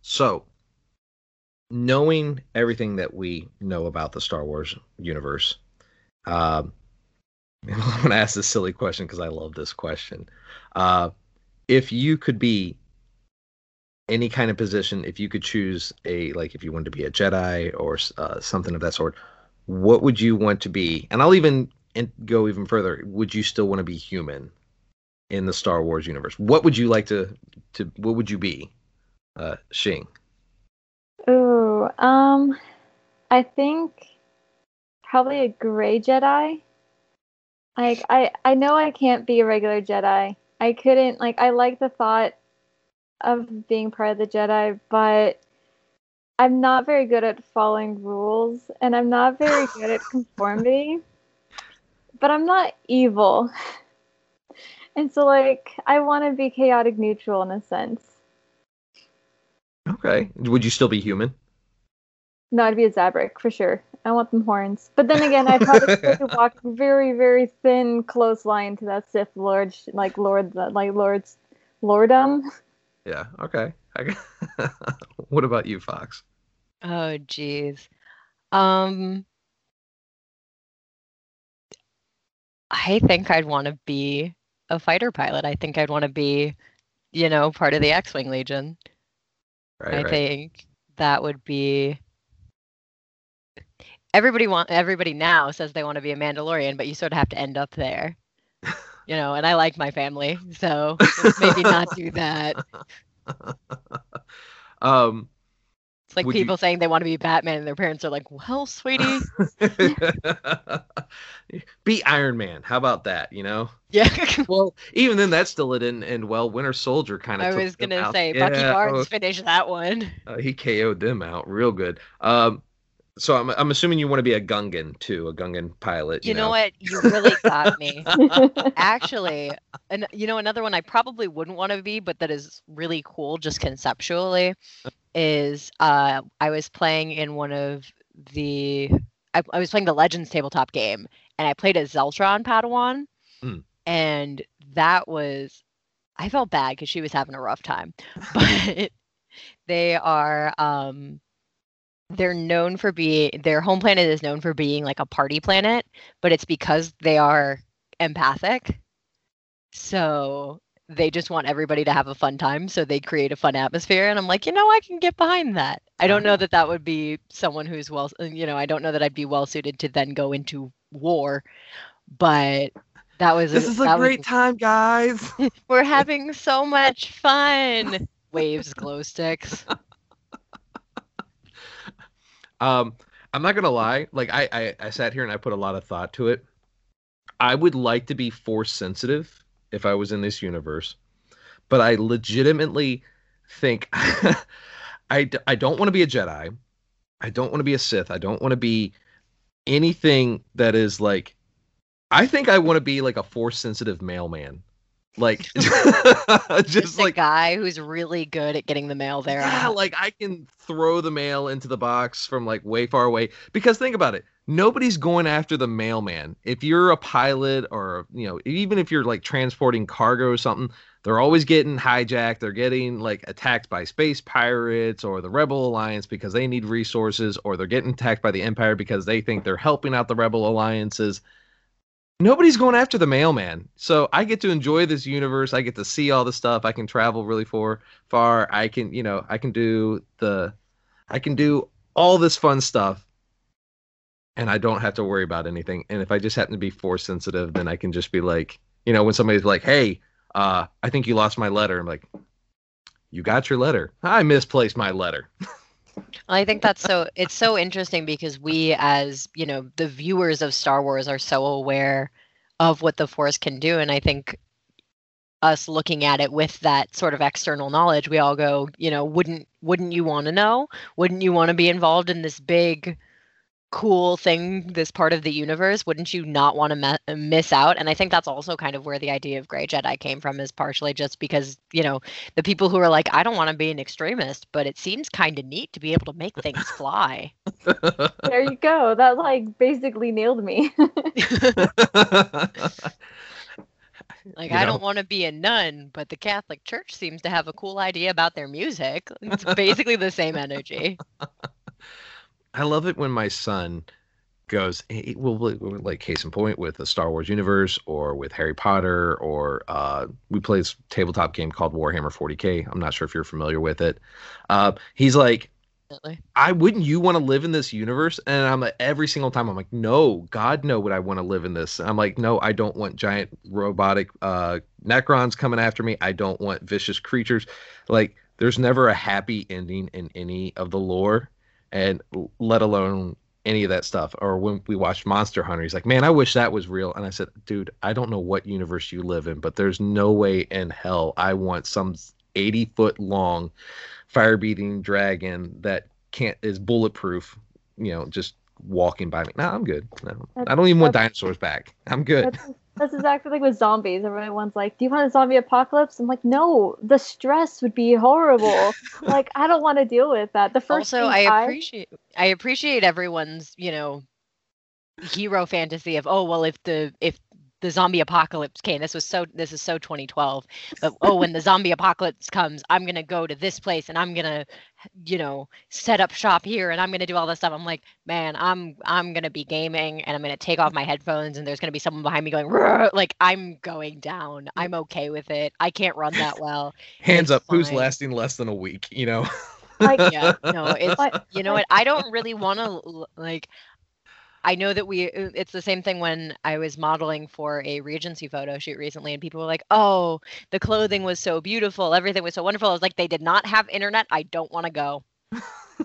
[SPEAKER 1] so knowing everything that we know about the Star Wars universe, um, *laughs* I'm going to ask this silly question because I love this question. Uh, if you could be any kind of position, if you could choose a like, if you wanted to be a Jedi or uh, something of that sort, what would you want to be? And I'll even and go even further. Would you still want to be human in the Star Wars universe? What would you like to to? What would you be, uh, Shing?
[SPEAKER 2] Ooh, um, I think probably a gray Jedi. Like I, I know I can't be a regular Jedi. I couldn't like I like the thought of being part of the Jedi, but I'm not very good at following rules and I'm not very good at conformity. But I'm not evil. *laughs* And so like I want to be chaotic neutral in a sense.
[SPEAKER 1] Okay. Would you still be human?
[SPEAKER 2] No, I'd be a Zabrak for sure. I want them horns. But then again, I probably *laughs* could walk very, very thin, close line to that Sith Lord, like Lord, like Lord's Lordum.
[SPEAKER 1] Yeah. Okay. *laughs* what about you, Fox?
[SPEAKER 3] Oh, jeez. Um, I think I'd want to be a fighter pilot. I think I'd want to be, you know, part of the X-wing Legion. Right, I right. think that would be everybody want everybody now says they want to be a Mandalorian, but you sort of have to end up there. *laughs* you know, and I like my family, so maybe not do that. *laughs*
[SPEAKER 1] Um
[SPEAKER 3] it's like people you... saying they want to be Batman and their parents are like, "Well, sweetie, *laughs*
[SPEAKER 1] be Iron Man. How about that? You know?"
[SPEAKER 3] Yeah. *laughs*
[SPEAKER 1] well, even then, that still didn't end well. Winter Soldier kind of.
[SPEAKER 3] I was gonna say Bucky yeah, Barnes oh, finished that one.
[SPEAKER 1] Uh, he KO'd them out real good. Um, so I'm I'm assuming you want to be a Gungan too, a Gungan pilot.
[SPEAKER 3] You,
[SPEAKER 1] you know?
[SPEAKER 3] know? what? You really got me. *laughs* Actually, and you know another one I probably wouldn't want to be, but that is really cool just conceptually, is uh I was playing in one of the I, I was playing the Legends tabletop game, and I played a Zeltron Padawan, mm. and that was I felt bad because she was having a rough time, *laughs* but they are um they're known for being their home planet is known for being like a party planet, but it's because they are empathic. So they just want everybody to have a fun time, so they create a fun atmosphere. And I'm like, you know, I can get behind that. I don't know that that would be someone who's well, you know, I don't know that I'd be well suited to then go into war, but that was
[SPEAKER 1] this a, is a great was, time, guys. *laughs*
[SPEAKER 3] we're having so much fun. Waves, glow sticks. *laughs*
[SPEAKER 1] Um, I'm not gonna lie. Like I, I, I sat here and I put a lot of thought to it. I would like to be force sensitive if I was in this universe, but I legitimately think *laughs* I, I don't want to be a Jedi. I don't want to be a Sith. I don't want to be anything that is like. I think I want to be like a force sensitive mailman. Like *laughs* *laughs*
[SPEAKER 3] Just
[SPEAKER 1] like
[SPEAKER 3] guy who's really good at getting the mail there.
[SPEAKER 1] yeah, like I can throw the mail into the box from like way far away. Because think about it, nobody's going after the mailman. If you're a pilot or you know, even if you're like transporting cargo or something, they're always getting hijacked. They're getting like attacked by space pirates or the Rebel Alliance because they need resources, or they're getting attacked by the Empire because they think they're helping out the Rebel Alliances. Nobody's going after the mailman. So I get to enjoy this universe. I get to see all the stuff. I can travel really far far. I can, you know, I can do the I can do all this fun stuff and I don't have to worry about anything. And if I just happen to be force sensitive, then I can just be like, you know, when somebody's like, "Hey, uh, I think you lost my letter." I'm like, "You got your letter. I misplaced my letter." *laughs*
[SPEAKER 3] I think that's so it's so interesting because we as, you know, the viewers of Star Wars are so aware of what the Force can do and I think us looking at it with that sort of external knowledge, we all go, you know, wouldn't wouldn't you want to know? Wouldn't you want to be involved in this big cool thing, this part of the universe? Wouldn't you not want to me- miss out? And I think that's also kind of where the idea of Grey Jedi came from, is partially just because, you know, the people who are like, I don't want to be an extremist, but it seems kind of neat to be able to make things fly.
[SPEAKER 2] There you go. That like basically nailed me. *laughs*
[SPEAKER 3] Like,
[SPEAKER 1] You
[SPEAKER 3] I
[SPEAKER 1] know?
[SPEAKER 3] don't want to be a nun, but the Catholic Church seems to have a cool idea about their music. It's basically the same energy. *laughs*
[SPEAKER 1] I love it when my son goes, he- well, like case in point with the Star Wars universe or with Harry Potter, or uh, we play this tabletop game called Warhammer 40k. I'm not sure if you're familiar with it. Uh, he's like, I wouldn't you want to live in this universe? And I'm like, every single time I'm like, no, God, no, would I want to live in this? I'm like, no, I don't want giant robotic uh, Necrons coming after me. I don't want vicious creatures. Like, there's never a happy ending in any of the lore, and let alone any of that stuff. Or when we watched Monster Hunter, he's like, man, I wish that was real. And I said, dude, I don't know what universe you live in, but there's no way in hell I want some 80 foot long fire beating dragon that can't is bulletproof you know just walking by me no i'm good no, i don't even want dinosaurs back i'm good
[SPEAKER 2] That's, exactly like with zombies. Everyone's like, "Do you want a zombie apocalypse?" I'm like, "No, the stress would be horrible. *laughs* like, I don't want to deal with that." The first
[SPEAKER 3] also I appreciate I appreciate everyone's, you know, hero fantasy of oh well if the if the zombie apocalypse came. This was so this is so 2012 but oh when the zombie apocalypse comes i'm gonna go to this place and i'm gonna you know set up shop here and i'm gonna do all this stuff. I'm like man i'm i'm gonna be gaming and i'm gonna take off my headphones and there's gonna be someone behind me going "Rrr," like i'm going down. I'm okay with it. I can't run that *laughs* well.
[SPEAKER 1] Hands
[SPEAKER 3] it's
[SPEAKER 1] up who's lasting less than a week you know?
[SPEAKER 2] Like,
[SPEAKER 3] yeah no *laughs* it's
[SPEAKER 2] Like-
[SPEAKER 3] you know what? I don't really want to like i know that we uh, it's the same thing when i was modeling for a regency photo shoot recently and people were like oh the clothing was so beautiful everything was so wonderful. I was like they did not have internet. I don't want to go.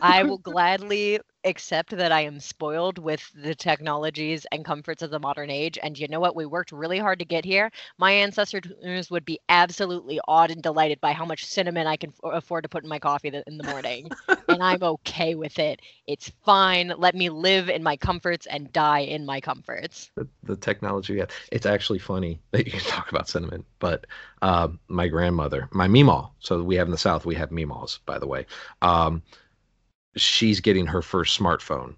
[SPEAKER 3] I will *laughs* gladly accept that i am spoiled with the technologies and comforts of the modern age and you know what we worked really hard to get here my ancestors would be absolutely awed and delighted by how much cinnamon i can f- afford to put in my coffee th- in the morning and I'm *laughs* okay with it. It's fine. Let me live in my comforts and die in my comforts.
[SPEAKER 1] the, the technology yeah. it's actually funny that you can *laughs* talk about cinnamon but um, my grandmother my meemaw so we have in the south we have meemaws by the way um, she's getting her first smartphone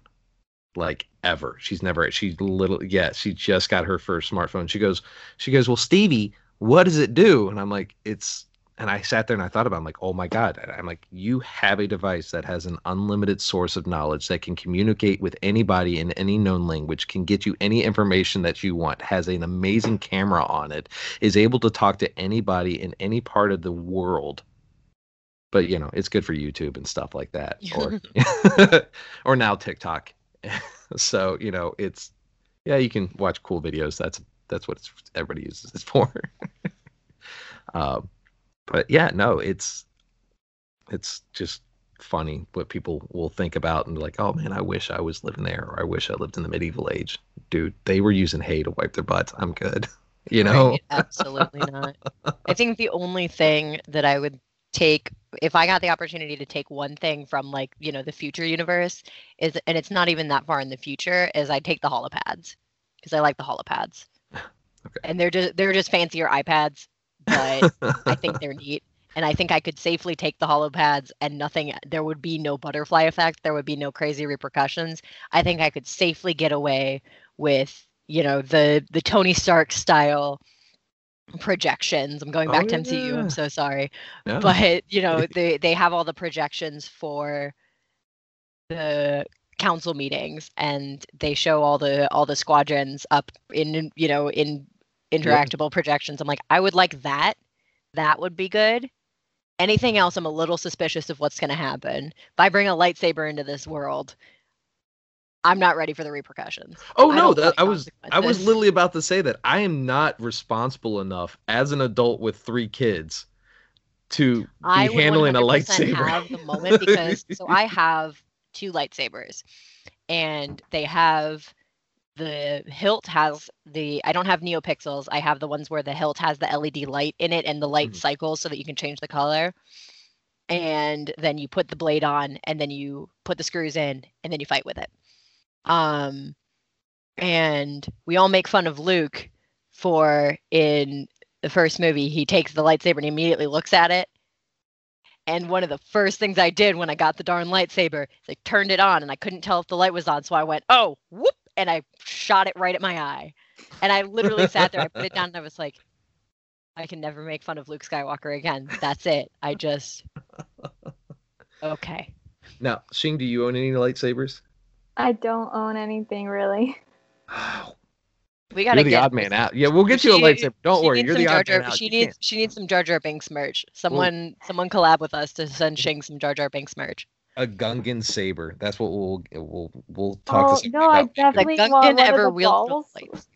[SPEAKER 1] like ever. She's never she little yeah she just got her first smartphone. She goes she goes well stevie what does it do? And i'm like it's and i sat there and i thought about it, i'm like oh my god. I'm like you have a device that has an unlimited source of knowledge that can communicate with anybody in any known language can get you any information that you want has an amazing camera on it is able to talk to anybody in any part of the world but you know it's good for youtube and stuff like that *laughs* or *laughs* or now tiktok. *laughs* So you know it's yeah you can watch cool videos. That's that's what it's, everybody uses it for. Um but yeah no it's it's just funny what people will think about and be like oh man i wish i was living there or i wish i lived in the medieval age. Dude they were using hay to wipe their butts. I'm good you know?
[SPEAKER 3] Right, absolutely not. I think the only thing that I would take if I got the opportunity to take one thing from like, you know, the future universe is and it's not even that far in the future, is I'd take the holopads. Because I like the holopads. *laughs*
[SPEAKER 1] Okay.
[SPEAKER 3] And they're just they're just fancier iPads, but I think they're *laughs* neat. And I think I could safely take the holopads and nothing, there would be no butterfly effect. There would be no crazy repercussions. I think I could safely get away with, you know, the the Tony Stark style projections. I'm going
[SPEAKER 1] Oh,
[SPEAKER 3] back to MCU.
[SPEAKER 1] yeah.
[SPEAKER 3] I'm so sorry.
[SPEAKER 1] No.
[SPEAKER 3] But, you know, *laughs* they, they have all the projections for the council meetings and they show all the all the squadrons up in you know in interactable projections i'm like i would like that that would be good anything else i'm a little suspicious of what's going to happen if i bring a lightsaber into this world i'm not ready for the repercussions
[SPEAKER 1] Oh
[SPEAKER 3] I
[SPEAKER 1] no, that, I was I was literally about to say that I am not responsible enough as an adult with three kids to be
[SPEAKER 3] I
[SPEAKER 1] handling a
[SPEAKER 3] 100%
[SPEAKER 1] lightsaber.
[SPEAKER 3] have the moment because so I *laughs* have two lightsabers, and they have the hilt has the I don't have neopixels. I have the ones where the hilt has the LED light in it and the light
[SPEAKER 1] Mhm.
[SPEAKER 3] cycles so that you can change the color. And then you put the blade on, and then you put the screws in, and then you fight with it. Um, and we all make fun of Luke for in the first movie he takes the lightsaber and immediately looks at it and one of the first things I did when I got the darn lightsaber is I turned it on and I couldn't tell if the light was on. So I went, oh, whoop, and I shot it right at my eye. And I literally *laughs* sat there, I put it down and I was like, I can never make fun of Luke Skywalker again. That's it. I just, *laughs* okay.
[SPEAKER 1] Now, Shing, do you own any lightsabers?
[SPEAKER 2] I don't own anything really. *sighs*
[SPEAKER 3] We gotta
[SPEAKER 1] You're the
[SPEAKER 3] get
[SPEAKER 1] odd man out. Yeah, we'll get you a
[SPEAKER 3] She-
[SPEAKER 1] lightsaber. Don't worry, you're the
[SPEAKER 3] Jar
[SPEAKER 1] odd
[SPEAKER 3] Jar,
[SPEAKER 1] man out.
[SPEAKER 3] She
[SPEAKER 1] You
[SPEAKER 3] needs
[SPEAKER 1] can't-
[SPEAKER 3] she needs some Jar Jar Binks merch. Someone someone collab with us to send Shing some Jar Jar Binks merch.
[SPEAKER 1] a Gungan saber. That's what we'll we'll we'll talk
[SPEAKER 2] Oh,
[SPEAKER 1] to Shing
[SPEAKER 2] no, I
[SPEAKER 1] about.
[SPEAKER 3] The
[SPEAKER 2] definitely want
[SPEAKER 3] Gungan
[SPEAKER 2] one of
[SPEAKER 3] ever
[SPEAKER 2] the balls.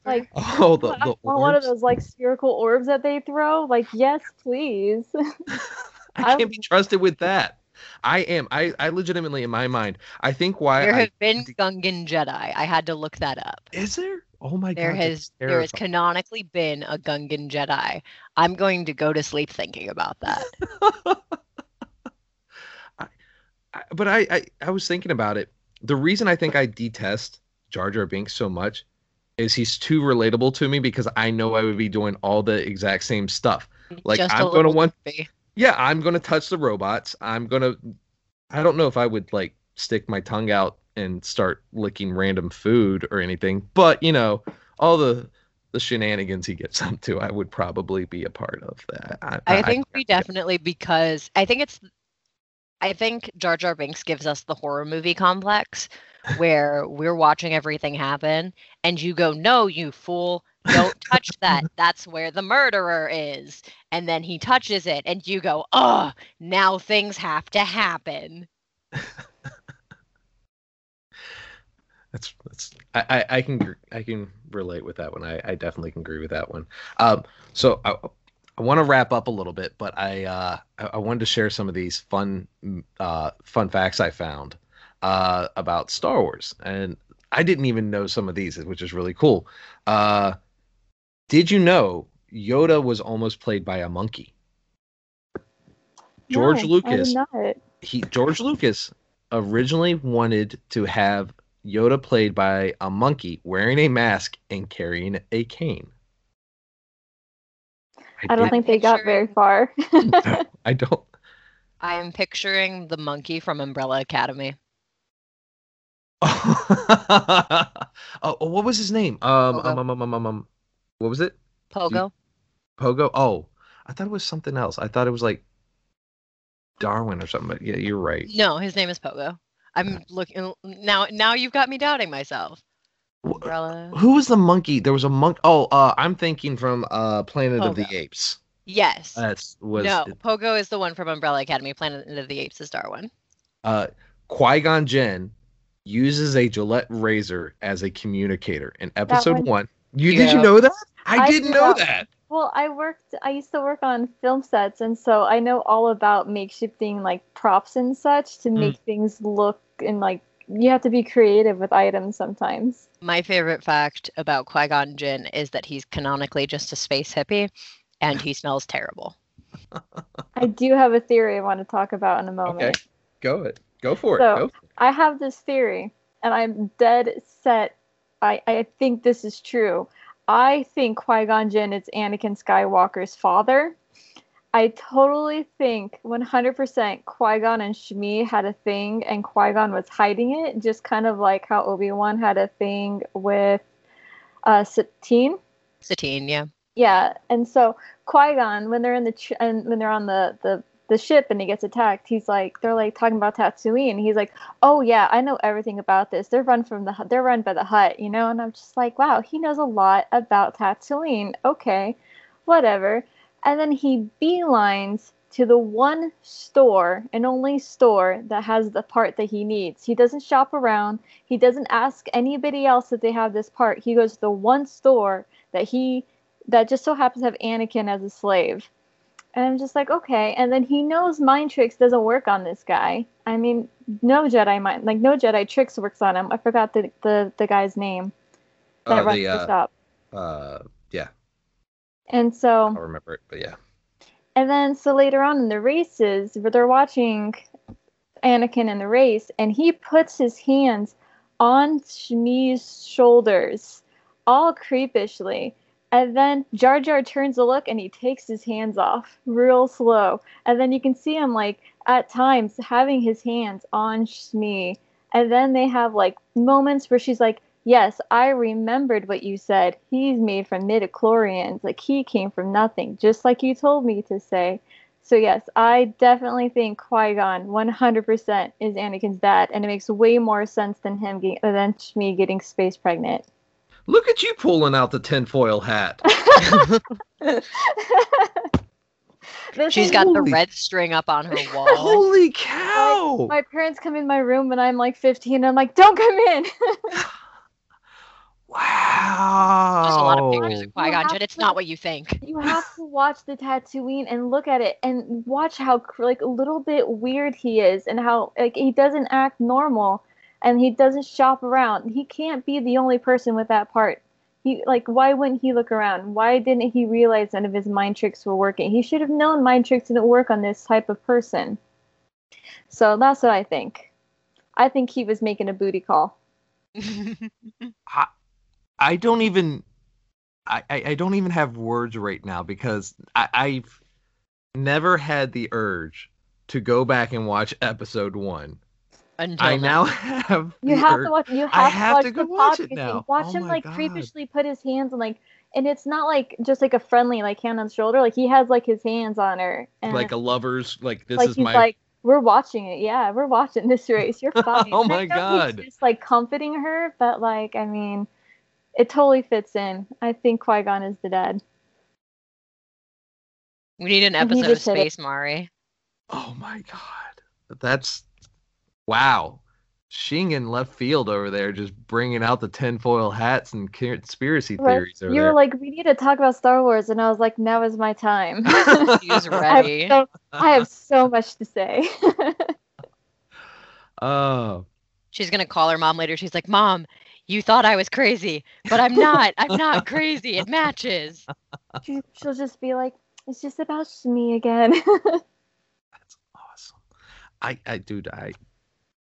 [SPEAKER 2] Like *laughs*
[SPEAKER 1] Oh, the,
[SPEAKER 2] I
[SPEAKER 1] the
[SPEAKER 2] want one of those like spherical orbs that they throw. Like, yes, please. *laughs*
[SPEAKER 1] I can't be trusted with that. I am. I, I legitimately, in my mind, I think why
[SPEAKER 3] There
[SPEAKER 1] I,
[SPEAKER 3] have been Gungan Jedi. I had to look that up.
[SPEAKER 1] is there. Oh my
[SPEAKER 3] There
[SPEAKER 1] god,
[SPEAKER 3] has there has canonically been a Gungan Jedi. I'm going to go to sleep thinking about that. *laughs*
[SPEAKER 1] I, but I, I I was thinking about it. The reason I think I detest Jar Jar Binks so much is he's too relatable to me because I know I would be doing all the exact same stuff. Like,
[SPEAKER 3] Just
[SPEAKER 1] I'm gonna
[SPEAKER 3] little
[SPEAKER 1] want-
[SPEAKER 3] goofy.
[SPEAKER 1] Yeah, I'm gonna touch the robots. I'm gonna. I don't know if I would like stick my tongue out and start licking random food or anything, but you know, all the the shenanigans he gets *laughs* up to, I would probably be a part of that. I,
[SPEAKER 3] I think we definitely because I think it's I think Jar Jar Binks gives us the horror movie complex where we're watching everything happen and you go, No, you fool, don't touch that. That's where the murderer is. And then he touches it and you go, Oh, now things have to happen. *laughs*
[SPEAKER 1] That's that's I, I I can I can relate with that one. I, I definitely can agree with that one. Um, so I I want to wrap up a little bit, but I uh I, I wanted to share some of these fun mm, uh fun facts I found uh about Star Wars, and I didn't even know some of these, which is really cool. Uh, did you know Yoda was almost played by a monkey? George
[SPEAKER 2] No,
[SPEAKER 1] Lucas
[SPEAKER 2] I not.
[SPEAKER 1] he George Lucas originally wanted to have Yoda played by a monkey wearing a mask and carrying a cane.
[SPEAKER 2] I don't think they got very
[SPEAKER 3] picturing-
[SPEAKER 2] far. *laughs*
[SPEAKER 1] I don't. *laughs*
[SPEAKER 3] I am picturing the monkey from Umbrella Academy. *laughs*
[SPEAKER 1] oh, what was his name? Um, um, um, um, um, um, um, what was it?
[SPEAKER 3] Pogo.
[SPEAKER 1] Pogo. Oh, I thought it was something else. I thought it was like Darwin or something. But yeah, you're right.
[SPEAKER 3] No, his name is Pogo. I'm looking now. Now you've got me doubting myself. Umbrella.
[SPEAKER 1] Who was the monkey? There was a monk. Oh, uh, I'm thinking from uh, Planet of the Apes.
[SPEAKER 3] Yes.
[SPEAKER 1] That's was
[SPEAKER 3] no, Pogo is the one from Umbrella Academy. Planet of the Apes is Darwin.
[SPEAKER 1] uh, Qui Gon Jinn uses a Gillette razor as a communicator in episode
[SPEAKER 2] one-
[SPEAKER 1] one. You did you know that? I,
[SPEAKER 2] I
[SPEAKER 1] didn't
[SPEAKER 2] knew
[SPEAKER 1] know
[SPEAKER 2] that-
[SPEAKER 1] that.
[SPEAKER 2] well, I worked. I used to work on film sets, and so I know all about makeshifting like props and such to hmm. make things look and like you have to be creative with items sometimes.
[SPEAKER 3] My favorite fact about Qui Gon Jinn is that he's canonically just a space hippie, and he smells terrible. *laughs*
[SPEAKER 2] I do have a theory I want to talk about in a moment.
[SPEAKER 1] Okay, go it. Go for it.
[SPEAKER 2] So-
[SPEAKER 1] Go. for it.
[SPEAKER 2] I have this theory, and I'm dead set. I, I think this is true. I think Qui Gon Jinn is Anakin Skywalker's father I totally think 100% Qui Gon and Shmi had a thing, and Qui Gon was hiding it, just kind of like how Obi Wan had a thing with uh, Satine.
[SPEAKER 3] Satine, yeah.
[SPEAKER 2] Yeah, and so Qui Gon, when they're in the ch- and when they're on the the the ship and he gets attacked, he's like, they're like talking about Tatooine. He's like, oh yeah, I know everything about this. They're run from the they're run by the Hutt, you know. And I'm just like, wow, he knows a lot about Tatooine. Okay, whatever. And then he beelines to the one store and only store that has the part that he needs. He doesn't shop around. He doesn't ask anybody else if they have this part. He goes to the one store that he that just so happens to have Anakin as a slave. And I'm just like, okay. And then he knows mind tricks doesn't work on this guy. I mean, no Jedi mind, like no Jedi tricks works on him. I forgot the the, the guy's name that
[SPEAKER 1] Uh,
[SPEAKER 2] runs
[SPEAKER 1] the, uh,
[SPEAKER 2] shop.
[SPEAKER 1] Uh, yeah,
[SPEAKER 2] And so,
[SPEAKER 1] I'll remember it, but yeah.
[SPEAKER 2] and then so later on in the races, they're watching Anakin in the race, and he puts his hands on Shmi's shoulders, all creepishly. And then Jar Jar turns to look and he takes his hands off real slow. And then you can see him like at times having his hands on Shmi. And then they have like moments where she's like, Yes, I remembered what you said. He's made from midichlorians. Like he came from nothing, just like you told me to say. So yes, I definitely think Qui Gon 100% is Anakin's dad, and it makes way more sense than him getting, than Shmi getting space pregnant.
[SPEAKER 1] Look at you pulling out the tinfoil hat. *laughs*
[SPEAKER 3] She's
[SPEAKER 2] is-
[SPEAKER 3] got the red string up on her *laughs* wall.
[SPEAKER 1] Holy cow!
[SPEAKER 2] My parents come in my room when I'm like 15, and I'm like, "Don't come in." *laughs*
[SPEAKER 1] wow.
[SPEAKER 3] There's a lot of pictures of Qui Gon
[SPEAKER 2] have
[SPEAKER 3] Jinn. It's not what you think.
[SPEAKER 2] you have to watch the Tatooine and look at it and watch how like a little bit weird he is and how like he doesn't act normal and he doesn't shop around. He can't be the only person with that part. He like why wouldn't he look around? Why didn't he realize none of his mind tricks were working? He should have known mind tricks didn't work on this type of person. So that's what I think. I think he was making a booty call. *laughs*
[SPEAKER 1] I don't even I, I, I don't even have words right now because I, I've never had the urge to go back and watch episode one.
[SPEAKER 3] Until
[SPEAKER 1] I
[SPEAKER 3] now.
[SPEAKER 1] now *laughs* have
[SPEAKER 2] You have to watch. You have,
[SPEAKER 1] I
[SPEAKER 2] to
[SPEAKER 1] have
[SPEAKER 2] watch
[SPEAKER 1] to go watch it now.
[SPEAKER 2] Watch
[SPEAKER 1] Oh
[SPEAKER 2] him like
[SPEAKER 1] God.
[SPEAKER 2] creepishly put his hands on like, and it's not like just like a friendly like hand on the shoulder. Like he has like his hands on her, and
[SPEAKER 1] like a lover's like this
[SPEAKER 2] like
[SPEAKER 1] is
[SPEAKER 2] he's
[SPEAKER 1] my
[SPEAKER 2] like, we're watching it. Yeah, we're watching this race. You're *laughs* fine.
[SPEAKER 1] Oh my God.
[SPEAKER 2] He's just like comforting her, but like I mean, it totally fits in. I think Qui Gon is the dad.
[SPEAKER 3] We need an episode of
[SPEAKER 2] just it.
[SPEAKER 3] Space Mari.
[SPEAKER 1] oh my god. That's wow. Shing in left field over there just bringing out the tinfoil hats and conspiracy
[SPEAKER 2] Right.
[SPEAKER 1] theories over
[SPEAKER 2] You
[SPEAKER 1] there.
[SPEAKER 2] like, we need to talk about Star Wars, and I was like, now is my time. *laughs*
[SPEAKER 3] He's *laughs*
[SPEAKER 2] I
[SPEAKER 3] ready.
[SPEAKER 2] have so, I have so much to say. *laughs*
[SPEAKER 1] oh.
[SPEAKER 3] She's gonna call her mom later. She's like, "Mom, you thought I was crazy, but I'm not. I'm not crazy. It matches."
[SPEAKER 2] She, she'll just be like, it's just about me again.
[SPEAKER 1] That's awesome. I, I, dude, I,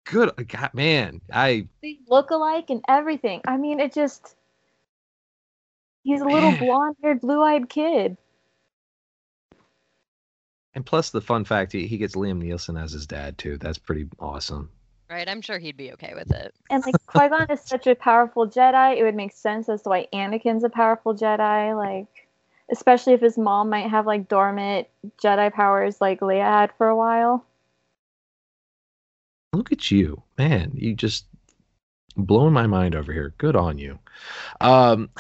[SPEAKER 1] good, uh, God, man, I,
[SPEAKER 2] they look alike and everything. I mean, it just. He's a little
[SPEAKER 1] Man.
[SPEAKER 2] blonde haired, blue eyed kid.
[SPEAKER 1] and plus the fun fact, he, he gets Liam Neeson as his dad too. That's pretty awesome.
[SPEAKER 3] Right? I'm sure he'd be okay with it.
[SPEAKER 2] And like Qui Gon is such a powerful Jedi, it would make sense as to why Anakin's a powerful Jedi. Like, especially if his mom might have like dormant Jedi powers like Leia had for a while.
[SPEAKER 1] Look at you, man. You just blowing my mind over here. Good on you. Um, *laughs*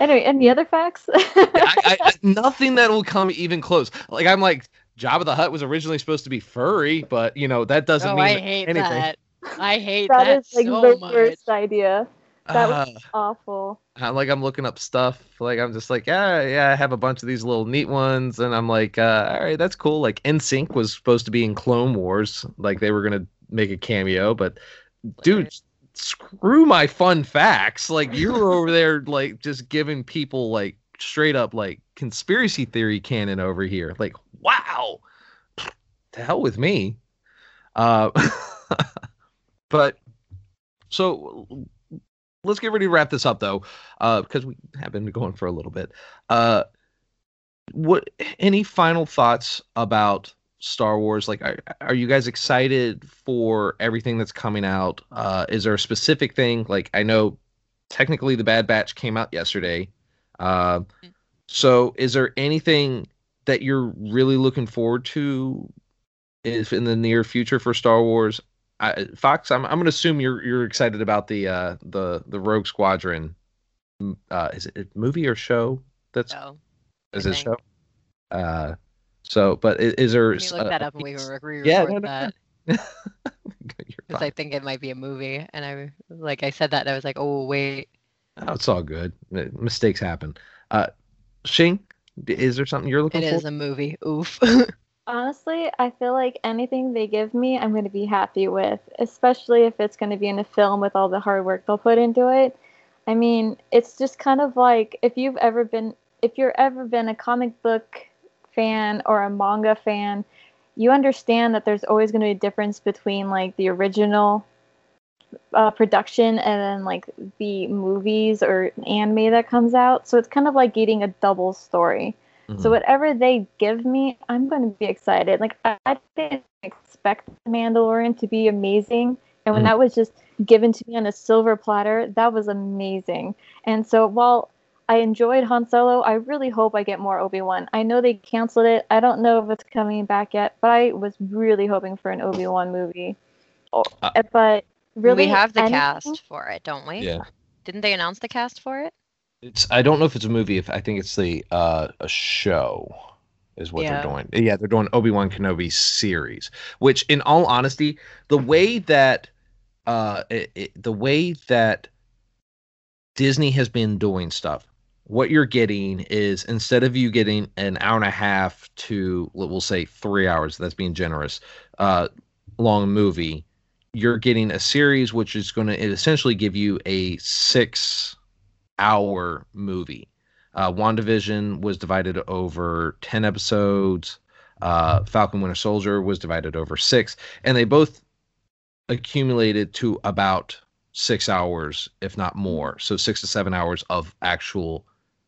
[SPEAKER 2] Anyway, any other facts? *laughs*
[SPEAKER 1] I, I, I, nothing that will come even close. Like I'm like Jabba the Hutt was originally supposed to be furry, but you know that doesn't
[SPEAKER 3] oh,
[SPEAKER 1] mean
[SPEAKER 3] I hate
[SPEAKER 1] anything.
[SPEAKER 3] that. I hate
[SPEAKER 2] that
[SPEAKER 3] that,
[SPEAKER 2] is like
[SPEAKER 3] so
[SPEAKER 2] the
[SPEAKER 3] much.
[SPEAKER 2] worst idea. That
[SPEAKER 1] Uh,
[SPEAKER 2] was awful.
[SPEAKER 1] I- like I'm looking up stuff. Like I'm just like, yeah, yeah, I have a bunch of these little neat ones, and I'm like, uh, all right, that's cool. Like NSYNC was supposed to be in Clone Wars, like they were gonna make a cameo, but dude,
[SPEAKER 3] Weird.
[SPEAKER 1] screw my fun facts. Like you're over there, like just giving people like straight up like conspiracy theory canon over here. Like, wow, to hell with me. Uh, *laughs* but so let's get ready to wrap this up though, uh, because we have been going for a little bit. Uh, what any final thoughts about Star Wars? Like, are, are you guys excited for everything that's coming out? Uh, is there a specific thing? Like, I know technically the Bad Batch came out yesterday. Uh, so, is there anything that you're really looking forward to if in the near future for Star Wars? I, Fox, I'm I'm gonna assume you're you're excited about the uh, the the Rogue Squadron. Uh, is it a movie or show? That's
[SPEAKER 3] So
[SPEAKER 1] is it a show? Uh, so, but is, is there?
[SPEAKER 3] let me look
[SPEAKER 1] uh,
[SPEAKER 3] that up and we *laughs* can re-
[SPEAKER 1] Yeah,
[SPEAKER 3] re-record
[SPEAKER 1] no, no,
[SPEAKER 3] that *laughs* because I think it might be a movie. And I like I said that and I was like, oh wait,
[SPEAKER 1] Oh, it's all good. Mistakes happen. Uh, Shing, is there something you're looking
[SPEAKER 3] it
[SPEAKER 1] for?
[SPEAKER 3] is a movie. Oof. *laughs*
[SPEAKER 2] Honestly, I feel like anything they give me, I'm going to be happy with, especially if it's going to be in a film with all the hard work they'll put into it. I mean, it's just kind of like if you've ever been if you're ever been a comic book fan or a manga fan, you understand that there's always going to be a difference between like the original uh, production and then like the movies or anime that comes out. So it's kind of like getting a double story.
[SPEAKER 1] Mhm.
[SPEAKER 2] So whatever they give me, I'm going to be excited. Like I, I didn't expect The Mandalorian to be amazing, and when
[SPEAKER 1] Mhm.
[SPEAKER 2] that was just given to me on a silver platter, that was amazing. And so while I enjoyed Han Solo, I really hope I get more Obi Wan. I know they canceled it. I don't know if it's coming back yet, but I was really hoping for an Obi Wan movie. Oh,
[SPEAKER 1] Uh,
[SPEAKER 2] but really,
[SPEAKER 3] we have the
[SPEAKER 2] anything-
[SPEAKER 3] cast for it, don't we?
[SPEAKER 1] yeah.
[SPEAKER 3] Didn't they announce the cast for it?
[SPEAKER 1] It's I don't know if it's a movie. If I think it's the uh a show is what
[SPEAKER 3] Yeah.
[SPEAKER 1] they're doing. Yeah, they're doing Obi Wan Kenobi series. Which, in all honesty, the way that uh it, it, the way that Disney has been doing stuff, what you're getting is instead of you getting an hour and a half to we'll say three hours, that's being generous, uh, long movie, you're getting a series which is going to essentially give you a six hour movie. Uh, WandaVision was divided over 10 episodes. Uh, Falcon Winter Soldier was divided over six, and they both accumulated to about six hours, if not more. So six to seven hours of actual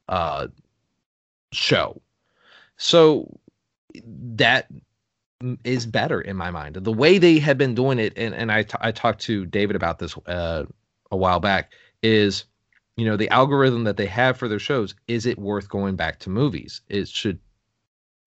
[SPEAKER 1] uh, show. So that is better in my mind. The way they had been doing it, and, and I, t- I talked to David about this uh, a while back, is you know the algorithm that they have for their shows is it worth going back to movies? It should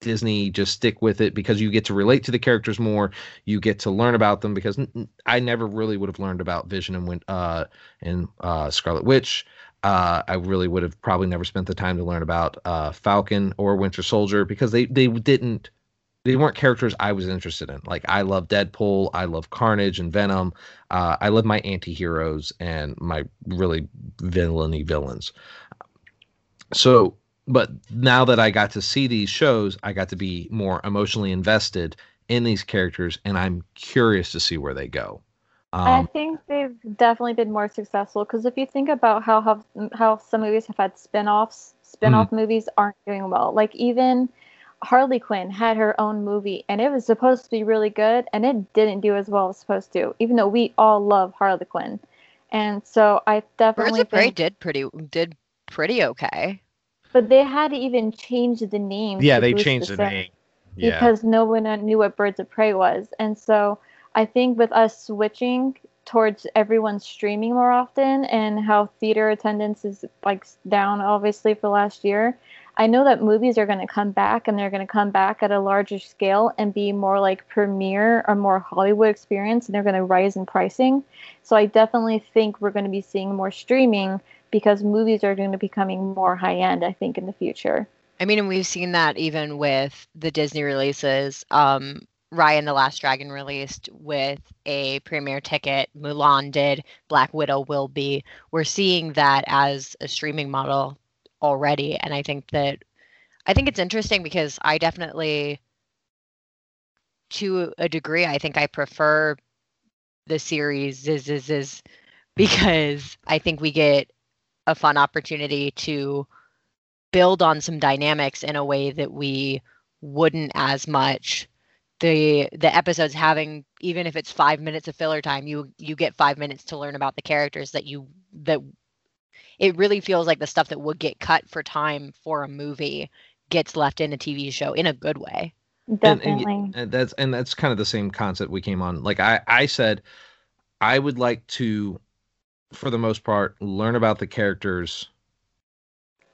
[SPEAKER 1] disney just stick with it because you get to relate to the characters more you get to learn about them because I never really would have learned about vision and uh and uh scarlet witch. Uh i really would have probably never spent the time to learn about uh falcon or winter soldier because they they didn't they weren't characters I was interested in. Like I love Deadpool, I love Carnage and Venom. Uh, I love my anti-heroes and my really villainy villains. So, but now that I got to see these shows, I got to be more emotionally invested in these characters, and I'm curious to see where they go.
[SPEAKER 2] I
[SPEAKER 1] Um,
[SPEAKER 2] think they've definitely been more successful because if you think about how how, how some movies have had spin-offs, spin-off movies aren't doing well. Like even Harley Quinn had her own movie and it was supposed to be really good and it didn't do as well as supposed to, even though we all love Harley Quinn. And so I definitely
[SPEAKER 3] Birds
[SPEAKER 2] definitely
[SPEAKER 3] of Prey did pretty did pretty okay.
[SPEAKER 2] but they had to even change the name.
[SPEAKER 1] yeah, they changed the
[SPEAKER 2] sales.
[SPEAKER 1] name. Yeah.
[SPEAKER 2] because no one knew what Birds of Prey was. And so I think with us switching towards everyone streaming more often and how theater attendance is like down obviously for last year, I know that movies are going to come back and they're going to come back at a larger scale and be more like premiere or more Hollywood experience and they're going to rise in pricing. So I definitely think we're going to be seeing more streaming because movies are going to be becoming more high end I think in the future.
[SPEAKER 3] I mean, and we've seen that even with the Disney releases. Um, Raya and the Last Dragon released with a premiere ticket. Mulan did. Black Widow will be. We're seeing that as a streaming model already, and I think that I think it's interesting because I definitely, to a degree, I think I prefer the series is is is because I think we get a fun opportunity to build on some dynamics in a way that we wouldn't as much. The the episodes having even if it's 5 minutes of filler time you you get 5 minutes to learn about the characters that you that it really feels like the stuff that would get cut for time for a movie gets left in a TV show in a good way.
[SPEAKER 2] Definitely.
[SPEAKER 1] And, and, and that's and that's kind of the same concept we came on. Like I I said, I would like to, for the most part, learn about the characters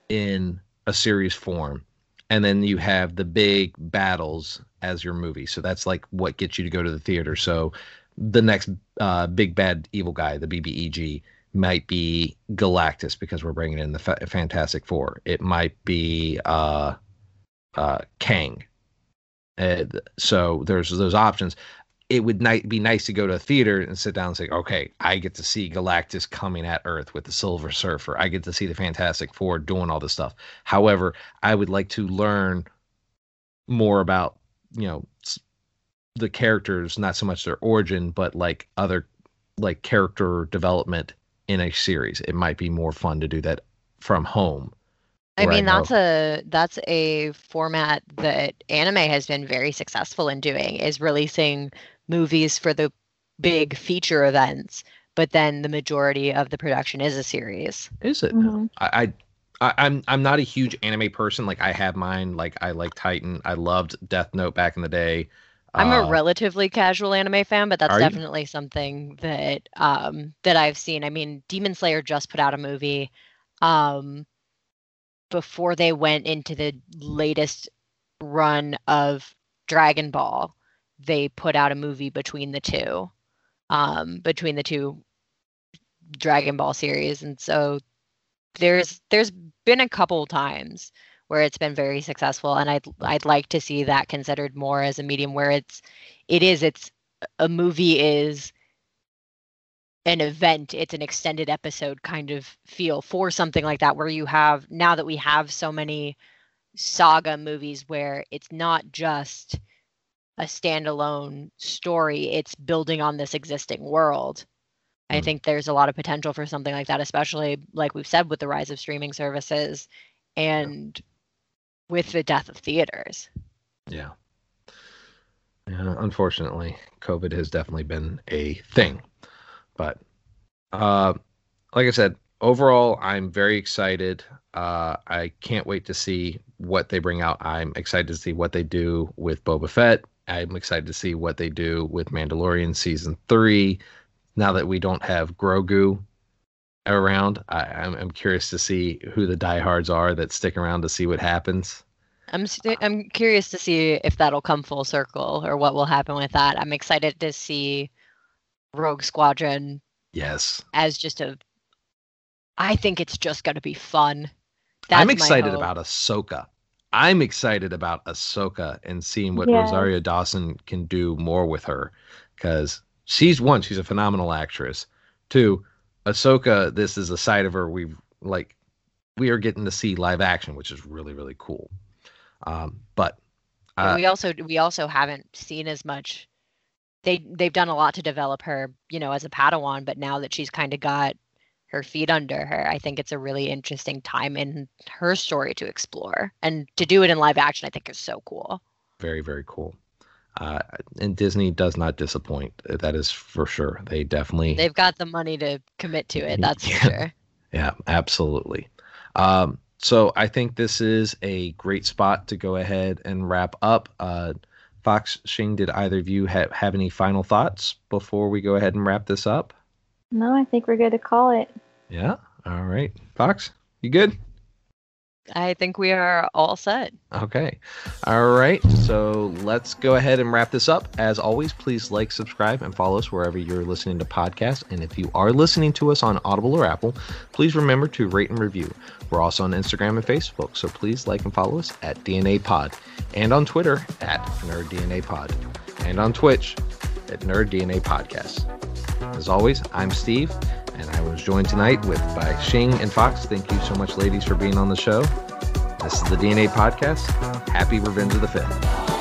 [SPEAKER 1] in a series form, and then you have the big battles as your movie. So that's like what gets you to go to the theater. So the next uh, big bad evil guy, the BBEG, might be Galactus because we're bringing in the fa- Fantastic Four. It might be uh, uh, Kang. Uh, so there's those options. It would ni- be nice to go to a theater and sit down and say, okay, I get to see Galactus coming at Earth with the Silver Surfer. I get to see the Fantastic Four doing all this stuff. However, I would like to learn more about, you know, the characters, not so much their origin, but like other like character development in a series. It might be more fun to do that from home.
[SPEAKER 3] I mean, I that's a that's a format that anime has been very successful in doing is releasing movies for the big feature events, but then the majority of the production is a series.
[SPEAKER 1] Is it? Mm-hmm. I, I I'm I'm not a huge anime person. Like I have mine. Like I like Titan. I loved Death Note back in the day.
[SPEAKER 3] I'm uh, a relatively casual anime fan, but that's definitely you? something that um, that I've seen. I mean, Demon Slayer just put out a movie um, before they went into the latest run of Dragon Ball. They put out a movie between the two, um, between the two Dragon Ball series, and so there's there's been a couple times where it's been very successful and I'd I'd like to see that considered more as a medium where it's it is it's a movie is an event it's an extended episode kind of feel for something like that where you have now that we have so many saga movies where it's not just a standalone story it's building on this existing world mm. i think there's a lot of potential for something like that especially like we've said with the rise of streaming services and with the death of theaters.
[SPEAKER 1] Yeah. Yeah, unfortunately, COVID has definitely been a thing. But uh, like I said, overall, I'm very excited. Uh, I can't wait to see what they bring out. I'm excited to see what they do with Boba Fett. I'm excited to see what they do with Mandalorian season three. Now that we don't have Grogu around. I, am I'm, I'm curious to see who the diehards are that stick around to see what happens.
[SPEAKER 3] I'm st- I'm curious to see if that'll come full circle or what will happen with that. I'm excited to see Rogue Squadron.
[SPEAKER 1] Yes.
[SPEAKER 3] As just a, I think it's just going to be fun.
[SPEAKER 1] That's I'm excited about Ahsoka. I'm excited about Ahsoka and seeing what yes. Rosario Dawson can do more with her, because she's one, she's a phenomenal actress. Two, Ahsoka, this is a side of her we've like we are getting to see live action, which is really really cool. Um, but
[SPEAKER 3] uh, we also we also haven't seen as much. They they've done a lot to develop her, you know, as a Padawan. But now that she's kind of got her feet under her, I think it's a really interesting time in her story to explore and to do it in live action. I think is so cool.
[SPEAKER 1] Very very cool. Uh, and Disney does not disappoint. That is for sure. They definitely
[SPEAKER 3] they've got the money to commit to it. That's yeah, for sure. *laughs*
[SPEAKER 1] Yeah, absolutely. Um, so I think this is a great spot to go ahead and wrap up. Uh, Fox Shing, did either of you have, have any final thoughts before we go ahead and wrap this up?
[SPEAKER 2] No, I think we're good to call it.
[SPEAKER 1] Yeah. All right. Fox, you good?
[SPEAKER 3] I think we are all set.
[SPEAKER 1] Okay. All right. So let's go ahead and wrap this up. As always, please like, subscribe, and follow us wherever you're listening to podcasts. And if you are listening to us on Audible or Apple, please remember to rate and review. We're also on Instagram and Facebook, so please like and follow us at DNA Pod, and on Twitter at Nerd DNA Pod, and on Twitch at Nerd DNA Podcast. As always, I'm Steve and I was joined tonight with by Shing and Fox. Thank you so much, ladies, for being on the show. This is the DNA Podcast. Happy Revenge of the Fifth.